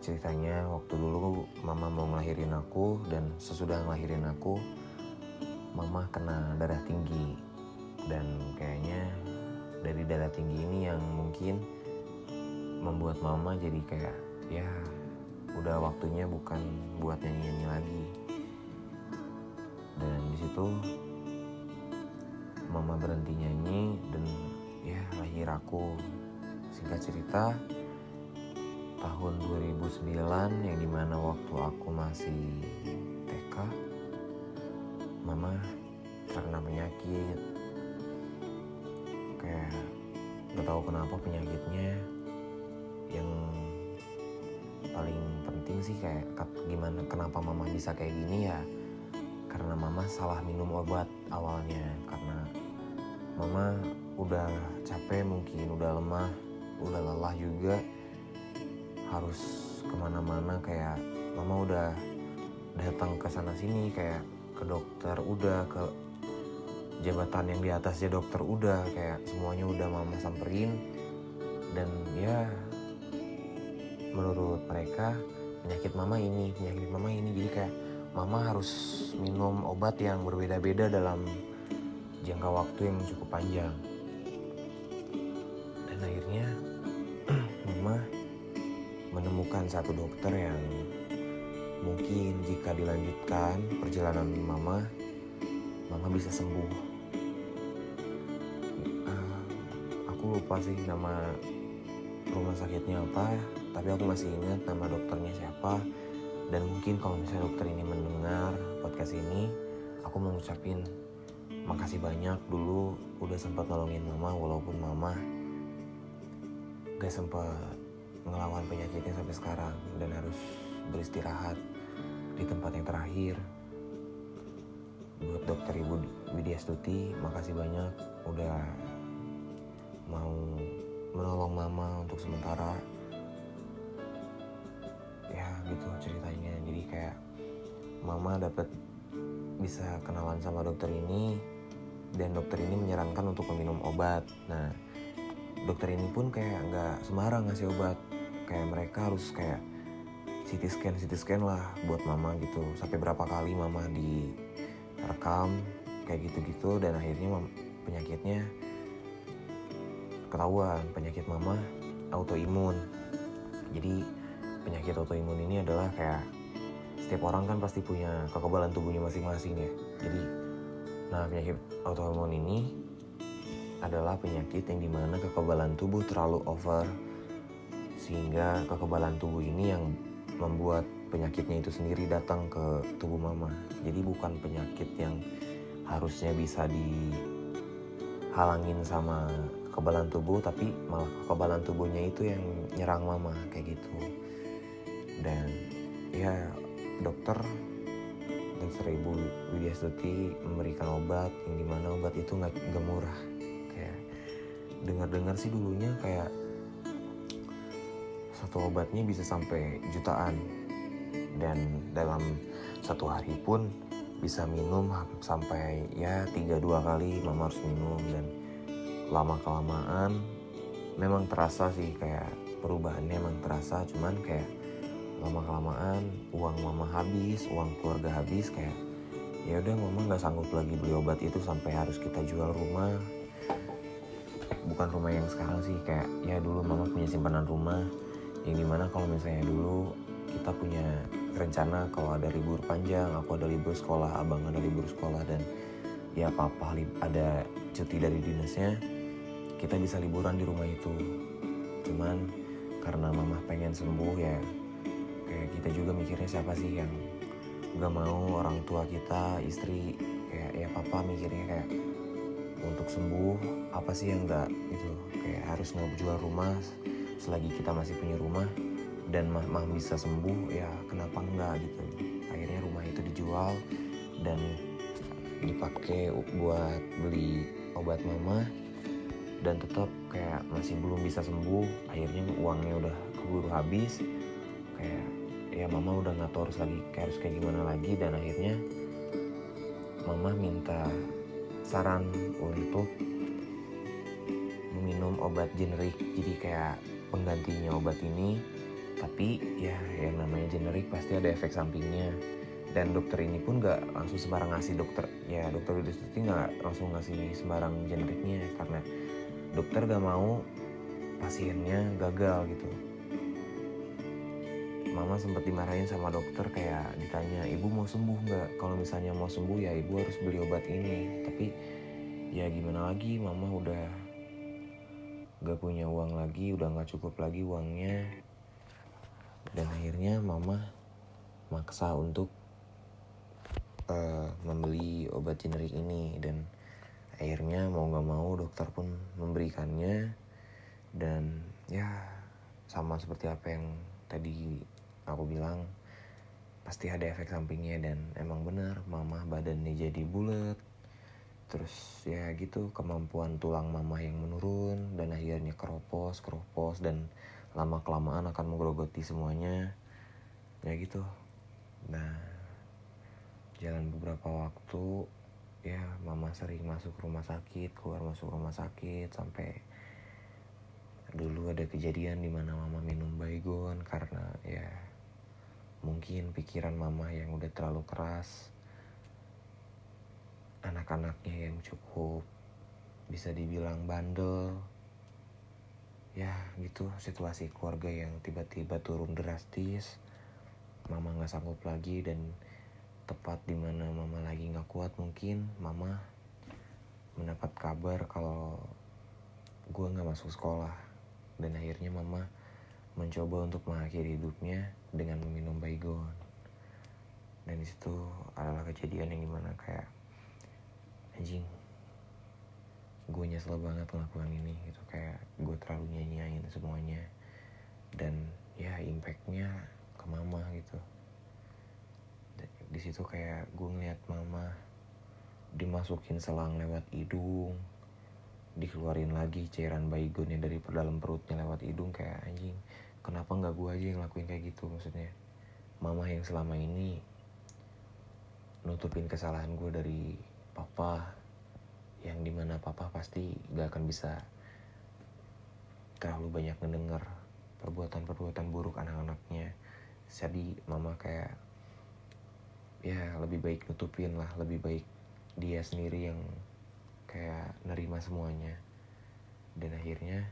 ceritanya waktu dulu mama mau ngelahirin aku dan sesudah ngelahirin aku mama kena darah tinggi. Dan kayaknya dari darah tinggi ini yang mungkin membuat mama jadi kayak ya udah waktunya bukan buat nyanyi-nyanyi lagi dan di situ mama berhenti nyanyi dan ya lahir aku. Singkat cerita tahun 2009 yang di mana waktu aku masih TK mama terkena penyakit. Kayak gak tahu kenapa penyakitnya yang paling penting sih kayak gimana kenapa mama bisa kayak gini ya karena mama salah minum obat awalnya karena mama udah capek mungkin udah lemah udah lelah juga. Harus ke mana-mana kayak mama udah datang ke sana sini kayak ke dokter udah ke jabatan yang di atasnya dokter udah kayak semuanya udah mama samperin. Dan ya menurut mereka penyakit mama ini penyakit mama ini jadi kayak mama harus minum obat yang berbeda-beda dalam jangka waktu yang cukup panjang. Dan akhirnya <clears throat> mama menemukan satu dokter yang mungkin jika dilanjutkan perjalanan mama mama bisa sembuh. Uh, aku lupa sih nama rumah sakitnya apa tapi aku masih ingat nama dokternya siapa dan mungkin kalau misalnya dokter ini mendengar podcast ini aku mau makasih banyak dulu udah sempat nolongin mama walaupun mama gak sempat ngelawan penyakitnya sampai sekarang dan harus beristirahat di tempat yang terakhir. Buat dokter ibu Widya Stuti makasih banyak udah mau menolong mama untuk sementara ceritanya. Jadi kayak mama dapat bisa kenalan sama dokter ini dan dokter ini menyarankan untuk meminum obat. Nah dokter ini pun kayak nggak sembarang ngasih obat. Kayak mereka harus kayak CT scan CT scan lah buat mama gitu. Sampai berapa kali mama direkam kayak gitu-gitu dan akhirnya penyakitnya ketahuan. Penyakit mama autoimun. Jadi penyakit autoimun ini adalah kayak setiap orang kan pasti punya kekebalan tubuhnya masing-masing ya. Jadi, nah penyakit autoimun ini adalah penyakit yang di mana kekebalan tubuh terlalu over sehingga kekebalan tubuh ini yang membuat penyakitnya itu sendiri datang ke tubuh mama. Jadi bukan penyakit yang harusnya bisa dihalangin sama kekebalan tubuh tapi malah kekebalan tubuhnya itu yang nyerang mama kayak gitu dan ya dokter dokter ibu Widya Stuti memberikan obat yang di mana obat itu nggak nggak murah. Kayak dengar-dengar sih dulunya kayak satu obatnya bisa sampai jutaan. Dan dalam satu hari pun bisa minum sampai ya tiga dua kali mama harus minum. Dan lama kelamaan memang terasa sih kayak perubahannya emang terasa. Cuman kayak lama kelamaan uang mama habis uang keluarga habis kayak ya udah mama nggak sanggup lagi beli obat itu sampai harus kita jual rumah. Bukan rumah yang sekarang sih kayak ya dulu mama punya simpanan rumah. Yang di mana kalau misalnya dulu kita punya rencana kalau ada libur panjang aku ada libur sekolah abang ada libur sekolah dan ya papa ada cuti dari dinasnya kita bisa liburan di rumah itu. Cuman karena mama pengen sembuh ya kayak kita juga mikirnya siapa sih yang gak mau orang tua kita istri kayak ya papa mikirnya kayak untuk sembuh apa sih yang gak itu kayak harus ngejual rumah selagi kita masih punya rumah dan mah, mah bisa sembuh ya kenapa enggak gitu. Akhirnya rumah itu dijual dan dipakai buat beli obat mama dan tetap kayak masih belum bisa sembuh. Akhirnya uangnya udah keburu habis kayak ya mama udah nggak tahu harus lagi harus kayak gimana lagi dan akhirnya mama minta saran untuk minum obat generik. Jadi kayak penggantinya obat ini tapi ya yang namanya generik pasti ada efek sampingnya. Dan dokter ini pun nggak langsung sembarang ngasih dokter ya dokter Widya nggak langsung ngasih sembarang generiknya karena dokter gak mau pasiennya gagal gitu mama sempat dimarahin sama dokter kayak ditanya ibu mau sembuh nggak? Kalau misalnya mau sembuh ya ibu harus beli obat ini. Tapi ya gimana lagi mama udah gak punya uang lagi udah nggak cukup lagi uangnya. Dan akhirnya mama maksa untuk uh, membeli obat generik ini. Dan akhirnya mau nggak mau dokter pun memberikannya. Dan ya sama seperti apa yang tadi aku bilang pasti ada efek sampingnya dan emang bener mama badannya jadi bulat. Terus ya gitu kemampuan tulang mama yang menurun dan akhirnya keropos keropos dan lama kelamaan akan menggerogoti semuanya. Ya gitu. Nah jalan beberapa waktu ya mama sering masuk rumah sakit keluar masuk rumah sakit sampai dulu ada kejadian di mana mama minum baygon karena mungkin pikiran mama yang udah terlalu keras anak-anaknya yang cukup bisa dibilang bandel. Ya gitu situasi keluarga yang tiba-tiba turun drastis. Mama nggak sanggup lagi dan tepat di mana mama lagi nggak kuat mungkin mama mendapat kabar kalau gue nggak masuk sekolah. Dan akhirnya mama mencoba untuk mengakhiri hidupnya dengan meminum baygon. Dan di situ adalah kejadian yang di mana kayak anjing gue nyesel banget ngelakuin ini gitu. Kayak gue terlalu nyanyain semuanya. Dan ya impactnya ke mama gitu. Di situ kayak gue ngeliat mama dimasukin selang lewat hidung dikeluarin lagi cairan baygonnya dari dalam perutnya lewat hidung kayak anjing kenapa nggak gue aja yang ngelakuin kayak gitu? Maksudnya mama yang selama ini nutupin kesalahan gue dari papa yang di mana papa pasti gak akan bisa terlalu banyak mendengar perbuatan-perbuatan buruk anak-anaknya. Jadi mama kayak ya lebih baik nutupin lah lebih baik dia sendiri yang kayak nerima semuanya. Dan akhirnya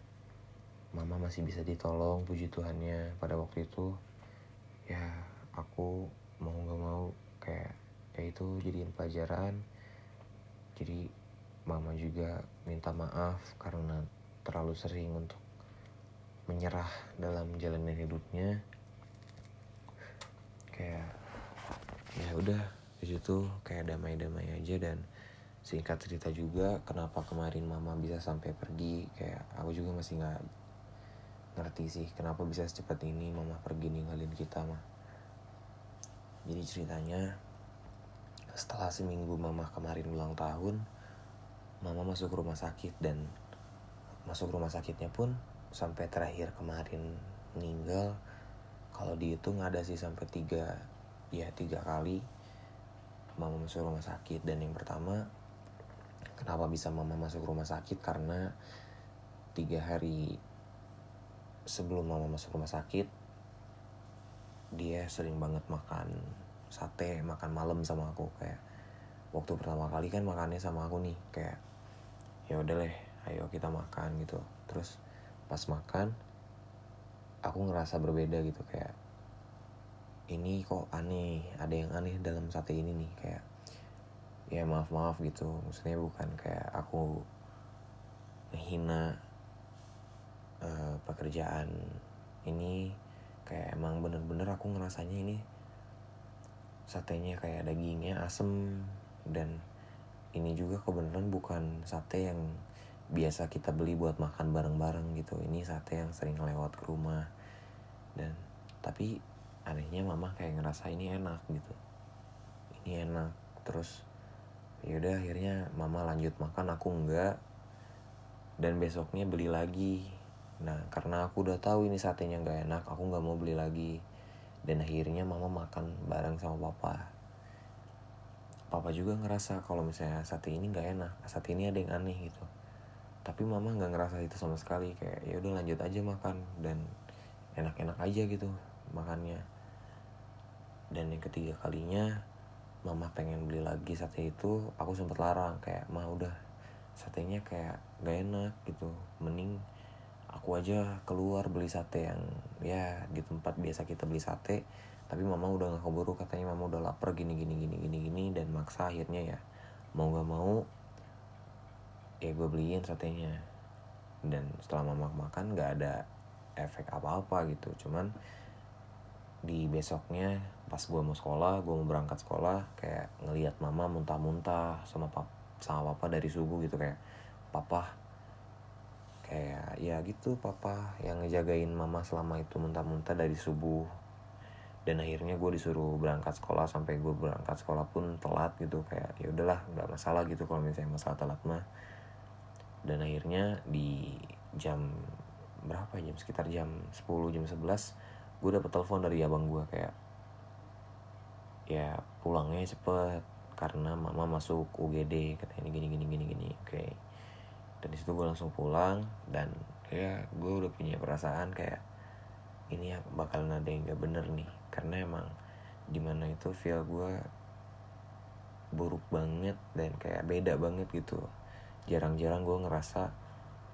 mama masih bisa ditolong puji Tuhannya. Pada waktu itu ya aku mau gak mau kayak kayak itu jadiin pelajaran. Jadi mama juga minta maaf karena terlalu sering untuk menyerah dalam jalanan hidupnya. Kayak ya udah di situ kayak damai-damai aja dan singkat cerita juga kenapa kemarin mama bisa sampai pergi kayak aku juga masih nggak ngerti sih kenapa bisa secepat ini mama pergi ninggalin kita mah jadi ceritanya setelah seminggu mama kemarin ulang tahun mama masuk rumah sakit dan masuk rumah sakitnya pun sampai terakhir kemarin meninggal. Kalau dihitung ada sih sampai tiga ya tiga kali mama masuk rumah sakit. Dan yang pertama kenapa bisa mama masuk rumah sakit? Karena tiga hari sebelum mama masuk rumah sakit dia sering banget makan sate makan malam sama aku. Kayak waktu pertama kali kan makannya sama aku nih kayak ya udah deh ayo kita makan gitu. Terus pas makan aku ngerasa berbeda gitu kayak ini kok aneh ada yang aneh dalam sate ini nih kayak ya maaf maaf gitu. Maksudnya bukan kayak aku menghina uh, pekerjaan ini kayak emang bener-bener aku ngerasanya ini satenya kayak dagingnya asem dan ini juga kebenaran bukan sate yang biasa kita beli buat makan bareng-bareng gitu. Ini sate yang sering lewat ke rumah dan tapi anehnya mama kayak ngerasa ini enak gitu. Ini enak terus yaudah akhirnya mama lanjut makan aku enggak. Dan besoknya beli lagi nah karena aku udah tahu ini satenya nggak enak aku nggak mau beli lagi. Dan akhirnya mama makan bareng sama papa. Papa juga ngerasa kalau misalnya sate ini nggak enak sate ini ada yang aneh gitu. Tapi mama nggak ngerasa itu sama sekali kayak ya udah lanjut aja makan dan enak-enak aja gitu makannya. Dan yang ketiga kalinya mama pengen beli lagi sate itu aku sempet larang kayak mah udah satenya kayak gak enak gitu mending aku aja keluar beli sate yang ya di tempat biasa kita beli sate tapi mama udah nggak keburu katanya mama udah lapar gini gini gini gini gini dan maksa akhirnya ya mau gak mau ya gue beliin satenya. Dan setelah mama makan nggak ada efek apa-apa gitu cuman di besoknya pas gue mau sekolah gue mau berangkat sekolah kayak ngelihat mama muntah-muntah sama pap sama papa dari subuh gitu kayak papa kayak ya gitu papa yang ngejagain mama selama itu muntah-muntah dari subuh. Dan akhirnya gue disuruh berangkat sekolah sampai gue berangkat sekolah pun telat gitu. Kayak ya udahlah nggak masalah gitu kalau misalnya masalah telat mah. Dan akhirnya di jam berapa ya, jam sekitar jam 10 jam 11 gue dapet telepon dari abang gue kayak ya pulangnya cepet karena mama masuk UGD katanya gini gini gini gini oke. Dan di situ gue langsung pulang dan ya gue udah punya perasaan kayak ini ya bakal ada yang gak bener nih. Karena emang di mana itu feel gue buruk banget dan kayak beda banget gitu. Jarang-jarang gue ngerasa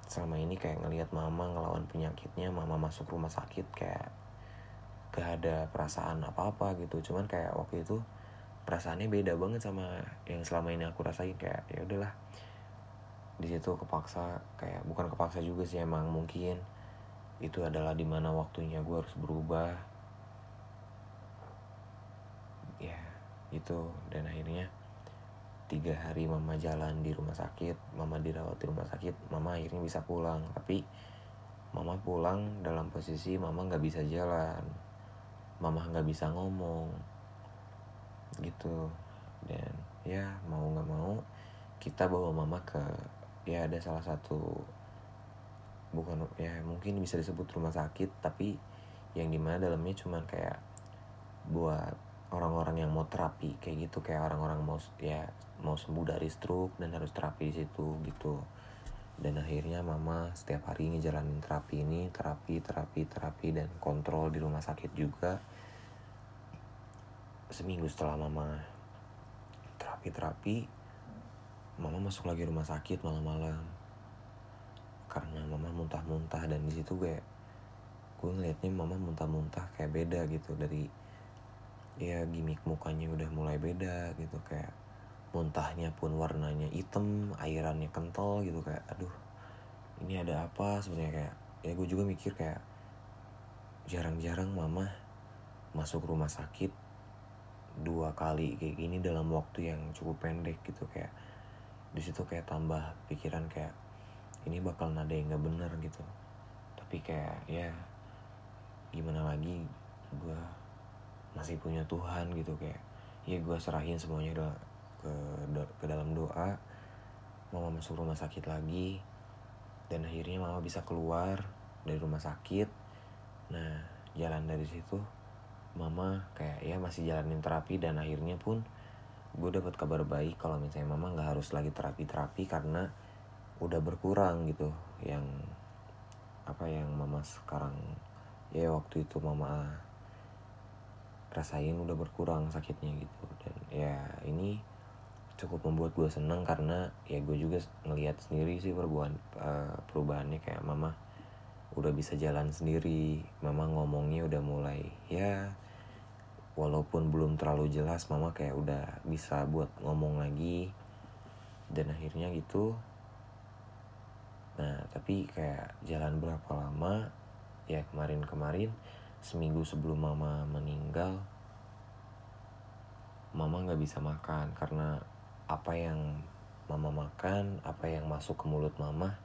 selama ini kayak ngelihat mama ngelawan penyakitnya mama masuk rumah sakit kayak gak ada perasaan apa-apa gitu. Cuman kayak waktu itu perasaannya beda banget sama yang selama ini aku rasain kayak ya udahlah di situ kepaksa kayak bukan kepaksa juga sih emang mungkin itu adalah di mana waktunya gue harus berubah. Ya itu dan akhirnya tiga hari mama jalan di rumah sakit mama dirawat di rumah sakit mama akhirnya bisa pulang. Tapi mama pulang dalam posisi mama nggak bisa jalan mama nggak bisa ngomong gitu. Dan ya mau nggak mau kita bawa mama ke ya ada salah satu bukan ya mungkin bisa disebut rumah sakit tapi yang di mana dalamnya cuman kayak buat orang-orang yang mau terapi kayak gitu. Kayak orang-orang mau ya mau sembuh dari stroke dan harus terapi di situ gitu. Dan akhirnya mama setiap hari ngejalanin terapi ini terapi terapi terapi dan kontrol di rumah sakit juga. Seminggu setelah mama terapi terapi mama masuk lagi rumah sakit malam-malam. Karena mama muntah-muntah dan di situ gue gue ngeliatnya mama muntah-muntah kayak beda gitu. Dari ya gimmick mukanya udah mulai beda gitu. Kayak muntahnya pun warnanya hitam airannya kental gitu. Kayak aduh ini ada apa sebenarnya? Kayak ya gue juga mikir kayak jarang-jarang mama masuk rumah sakit dua kali kayak gini dalam waktu yang cukup pendek gitu. Kayak di situ kayak tambah pikiran kayak ini bakal nada yang nggak bener gitu. Tapi kayak ya gimana lagi gue masih punya Tuhan gitu kayak ya gue serahin semuanya udah ke ke dalam doa. Mama masuk rumah sakit lagi dan akhirnya mama bisa keluar dari rumah sakit. Nah jalan dari situ mama kayak ya masih jalanin terapi dan akhirnya pun gue dapat kabar baik kalau misalnya mama nggak harus lagi terapi terapi karena udah berkurang gitu yang apa yang mama sekarang ya waktu itu mama rasain udah berkurang sakitnya gitu. Dan ya ini cukup membuat gue seneng karena ya gue juga ngelihat sendiri sih perubahan uh, perubahannya kayak mama udah bisa jalan sendiri mama ngomongnya udah mulai ya walaupun belum terlalu jelas mama kayak udah bisa buat ngomong lagi. Dan akhirnya gitu. Nah tapi kayak jalan berapa lama ya kemarin-kemarin seminggu sebelum mama meninggal mama nggak bisa makan. Karena apa yang mama makan apa yang masuk ke mulut mama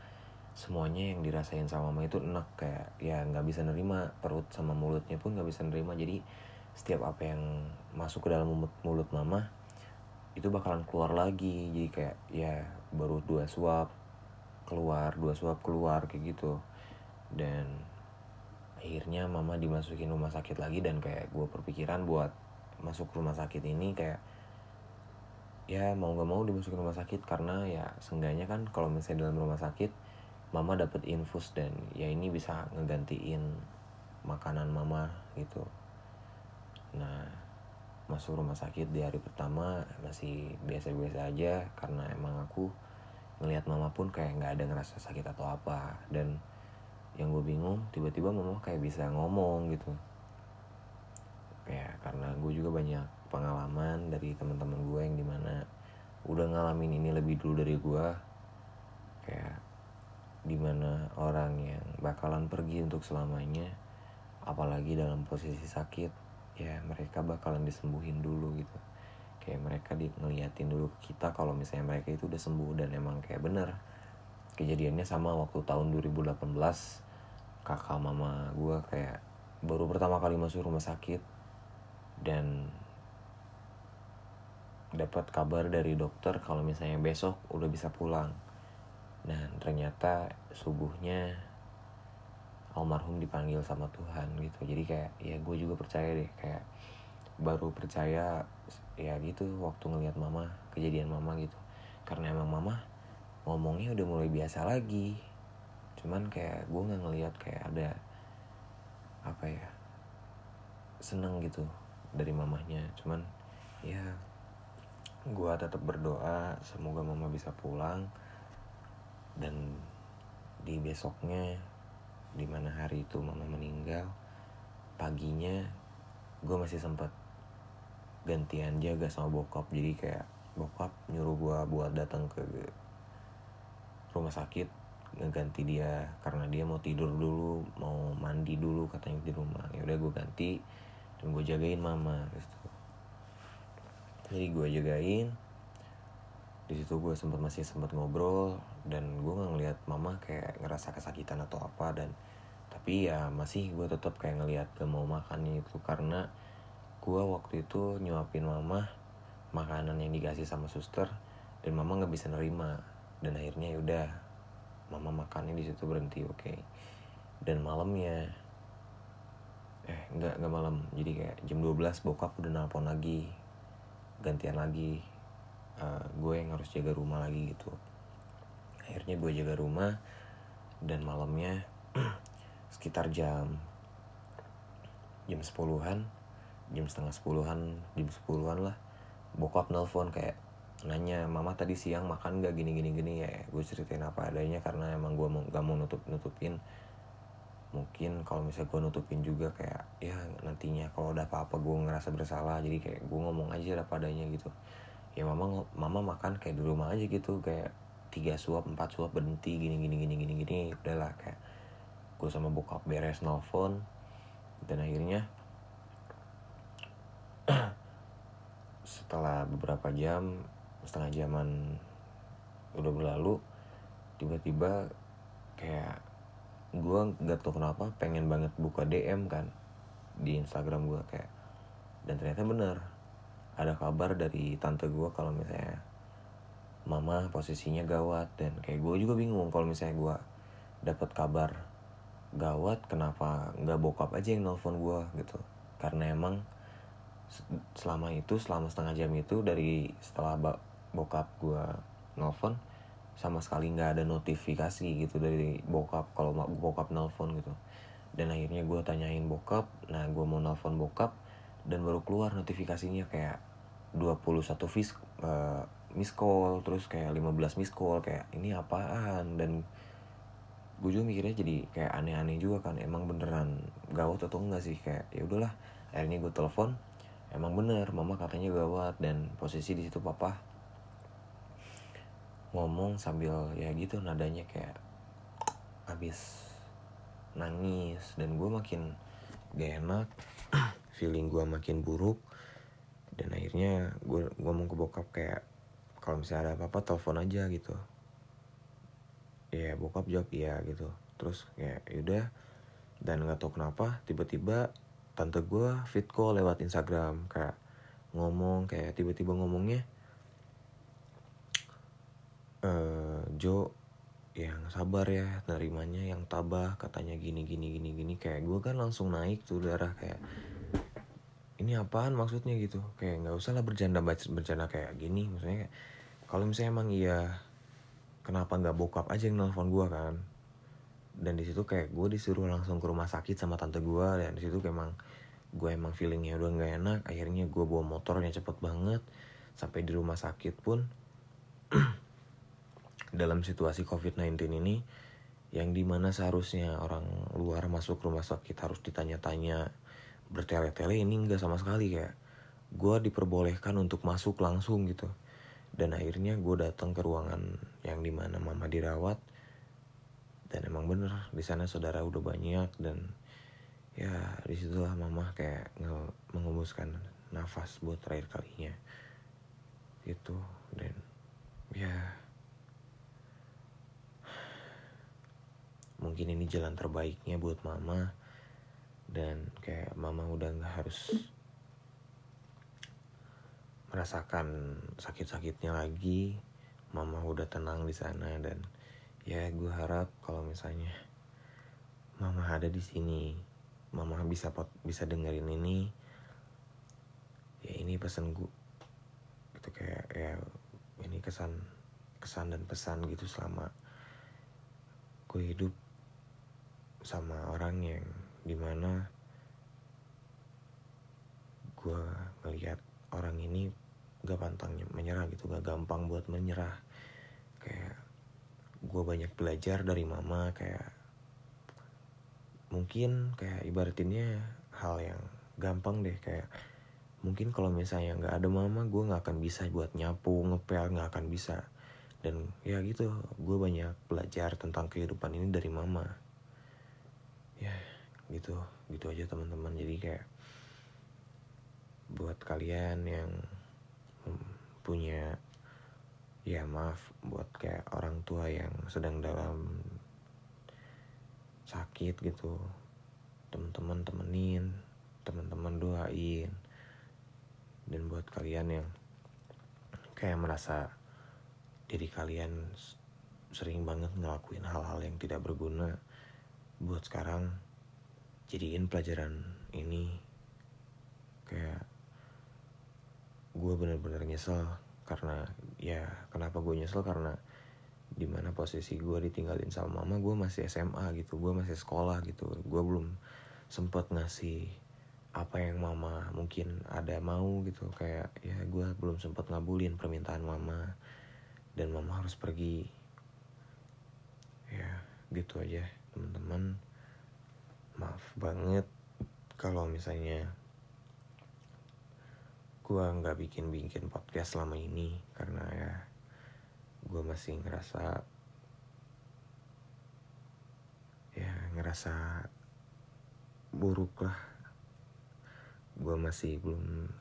semuanya yang dirasain sama mama itu enak. Kayak ya nggak bisa nerima perut sama mulutnya pun nggak bisa nerima. Jadi setiap apa yang masuk ke dalam mulut, mulut mama itu bakalan keluar lagi. Jadi kayak ya baru dua suap keluar dua suap keluar kayak gitu. Dan akhirnya mama dimasukin rumah sakit lagi dan kayak gue perpikiran buat masuk rumah sakit ini kayak ya mau gak mau dimasukin rumah sakit. Karena ya seenggaknya kan kalau misalnya dalam rumah sakit mama dapat infus dan ya ini bisa ngegantiin makanan mama gitu nah masuk rumah sakit di hari pertama masih biasa-biasa aja karena emang aku ngelihat mama pun kayak nggak ada ngerasa sakit atau apa. Dan yang gue bingung tiba-tiba mama kayak bisa ngomong gitu. Ya karena gue juga banyak pengalaman dari teman-teman gue yang di mana udah ngalamin ini lebih dulu dari gue. Kayak di mana orang yang bakalan pergi untuk selamanya apalagi dalam posisi sakit ya mereka bakalan disembuhin dulu gitu. Kayak mereka di ngeliatin dulu kita kalau misalnya mereka itu udah sembuh dan emang kayak bener. Kejadiannya sama waktu tahun 2018 kakak mama gue kayak baru pertama kali masuk rumah sakit dan dapat kabar dari dokter kalau misalnya besok udah bisa pulang. Dan ternyata subuhnya almarhum dipanggil sama Tuhan gitu. Jadi kayak ya gue juga percaya deh kayak baru percaya ya gitu waktu ngelihat mama kejadian mama gitu. Karena emang mama ngomongnya udah mulai biasa lagi. Cuman kayak gue nggak ngelihat kayak ada apa ya seneng gitu dari mamahnya cuman ya gue tetap berdoa semoga mama bisa pulang. Dan di besoknya di mana hari itu mama meninggal paginya gue masih sempat gantian jaga sama bokap. Jadi kayak bokap nyuruh gue buat datang ke rumah sakit ngeganti dia karena dia mau tidur dulu mau mandi dulu katanya di rumah. Ya udah gue ganti dan gue jagain mama gitu. Jadi gue jagain. Di situ gue sempat masih sempat ngobrol dan gue nggak ngeliat mama kayak ngerasa kesakitan atau apa dan tapi ya masih gue tetap kayak ngeliat gak mau makannya itu karena gue waktu itu nyuapin mama makanan yang dikasih sama suster dan mama nggak bisa nerima. Dan akhirnya yaudah mama makannya di situ berhenti oke. Okay. dan malamnya eh nggak nggak malam. Jadi kayak jam 12 bokap udah nelpon lagi gantian lagi uh, gue yang harus jaga rumah lagi gitu akhirnya gue jaga rumah dan malamnya <clears throat> sekitar jam jam sepuluhan jam setengah sepuluhan jam sepuluhan lah bokap nelpon kayak nanya mama tadi siang makan gak gini gini gini. Ya gue ceritain apa adanya karena emang gue mau gak mau nutup nutupin. Mungkin kalau misalnya gue nutupin juga kayak ya nantinya kalau ada apa-apa gue ngerasa bersalah jadi kayak gue ngomong aja apa adanya gitu. Ya mama mama makan kayak di rumah aja gitu kayak tiga suap empat suap berhenti gini gini gini gini gini udahlah kayak gue sama bokap beres nelfon dan akhirnya <clears throat> setelah beberapa jam setengah jaman udah berlalu tiba-tiba kayak gue nggak tau kenapa pengen banget buka DM kan di Instagram gue kayak dan ternyata bener ada kabar dari tante gue kalau misalnya mama posisinya gawat dan kayak gue juga bingung kalau misalnya gue dapat kabar gawat kenapa nggak bokap aja yang nelfon gue gitu. Karena emang selama itu selama setengah jam itu dari setelah bokap gue nelfon sama sekali nggak ada notifikasi gitu dari bokap kalau bokap nelpon gitu. Dan akhirnya gue tanyain bokap nah gue mau nelpon bokap dan baru keluar notifikasinya kayak 21 vis, uh, miss call terus kayak 15 miss call kayak ini apaan? Dan gue juga mikirnya jadi kayak aneh-aneh juga kan emang beneran gawat atau enggak sih? Kayak ya udahlah. Akhirnya gue telepon emang bener mama katanya gawat. Dan posisi di situ papa ngomong sambil ya gitu nadanya kayak habis nangis. Dan gue makin gak enak <clears throat> feeling gue makin buruk. Dan akhirnya gue ngomong ke bokap kayak kalau misalnya ada apa-apa telepon aja gitu. Ya bokap jawab iya gitu. Terus kayak yaudah dan nggak tau kenapa tiba-tiba tante gue fit call lewat Instagram. Kayak ngomong kayak tiba-tiba ngomongnya uh, Jo yang sabar ya nerimanya yang tabah katanya gini gini gini gini. Kayak gue kan langsung naik tuh darah kayak ini apaan maksudnya? gitu. Kayak nggak usah lah bercanda bercanda kayak gini. Maksudnya kalau misalnya emang iya kenapa nggak bokap aja yang nelfon gue kan? Dan di situ kayak gue disuruh langsung ke rumah sakit sama tante gue dan di situ emang gue emang feelingnya udah nggak enak. Akhirnya gue bawa motornya cepet banget. Sampai di rumah sakit pun <clears throat> dalam situasi COVID-19 ini yang di mana seharusnya orang luar masuk rumah sakit harus ditanya-tanya bertele-tele ini enggak sama sekali kayak gue diperbolehkan untuk masuk langsung gitu. Dan akhirnya gue datang ke ruangan yang di mana mama dirawat. Dan emang bener di sana saudara udah banyak dan ya di situlah mama kayak nge mengembuskan nafas buat terakhir kalinya. Gitu dan ya mungkin ini jalan terbaiknya buat mama dan kayak mama udah nggak harus merasakan sakit-sakitnya lagi. Mama udah tenang di sana dan ya gue harap kalau misalnya mama ada di sini mama bisa pot bisa dengerin ini ya ini pesan gue gitu kayak ya ini kesan kesan dan pesan gitu selama gue hidup sama orang yang di mana gue ngeliat orang ini gak pantang menyerah gitu gak gampang buat menyerah. Kayak gue banyak belajar dari mama kayak mungkin kayak ibaratinnya hal yang gampang deh kayak mungkin kalau misalnya nggak ada mama gue nggak akan bisa buat nyapu ngepel nggak akan bisa. Dan ya gitu gue banyak belajar tentang kehidupan ini dari mama. Ya gitu gitu aja teman-teman. Jadi kayak buat kalian yang punya ya maaf buat kayak orang tua yang sedang dalam sakit gitu teman-teman temenin teman-teman doain. Dan buat kalian yang kayak merasa diri kalian sering banget ngelakuin hal-hal yang tidak berguna buat sekarang jadiin pelajaran ini kayak gue bener-bener nyesel karena ya kenapa gue nyesel? Karena di mana posisi gue ditinggalin sama mama gue masih SMA gitu gue masih sekolah gitu. Gue belum sempet ngasih apa yang mama mungkin ada mau gitu. Kayak ya gue belum sempet ngabulin permintaan mama dan mama harus pergi. Ya gitu aja teman-teman maaf banget kalau misalnya gue nggak bikin bikin podcast selama ini karena ya gue masih ngerasa ya ngerasa buruk lah gue masih belum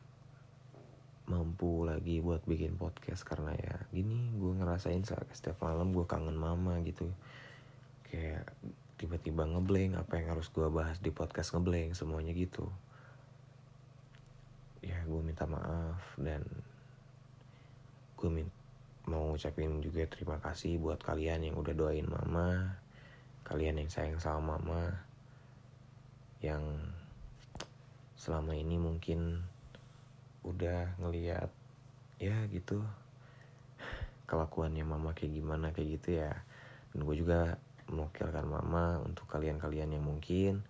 mampu lagi buat bikin podcast karena ya gini gue ngerasain setiap malam gue kangen mama gitu. Kayak tiba-tiba ngeblank apa yang harus gue bahas di podcast ngeblank semuanya gitu. Ya gue minta maaf dan gue min mau ngucapin juga terima kasih buat kalian yang udah doain mama kalian yang sayang sama mama yang selama ini mungkin udah ngeliat ya gitu kelakuannya mama kayak gimana kayak gitu ya. Dan gue juga mewakilkan mama untuk kalian-kalian yang mungkin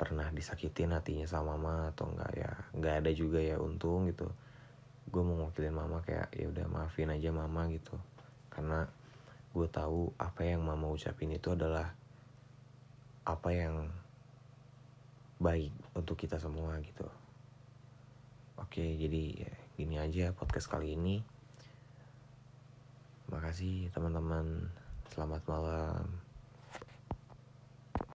pernah disakitin hatinya sama mama atau enggak ya. Nggak ada juga ya untung gitu. Gue mau ngwakilin mama kayak ya udah maafin aja mama gitu. Karena gue tahu apa yang mama ucapin itu adalah apa yang baik untuk kita semua gitu. Oke jadi ya, gini aja podcast kali ini. Makasih teman-teman. Selamat malam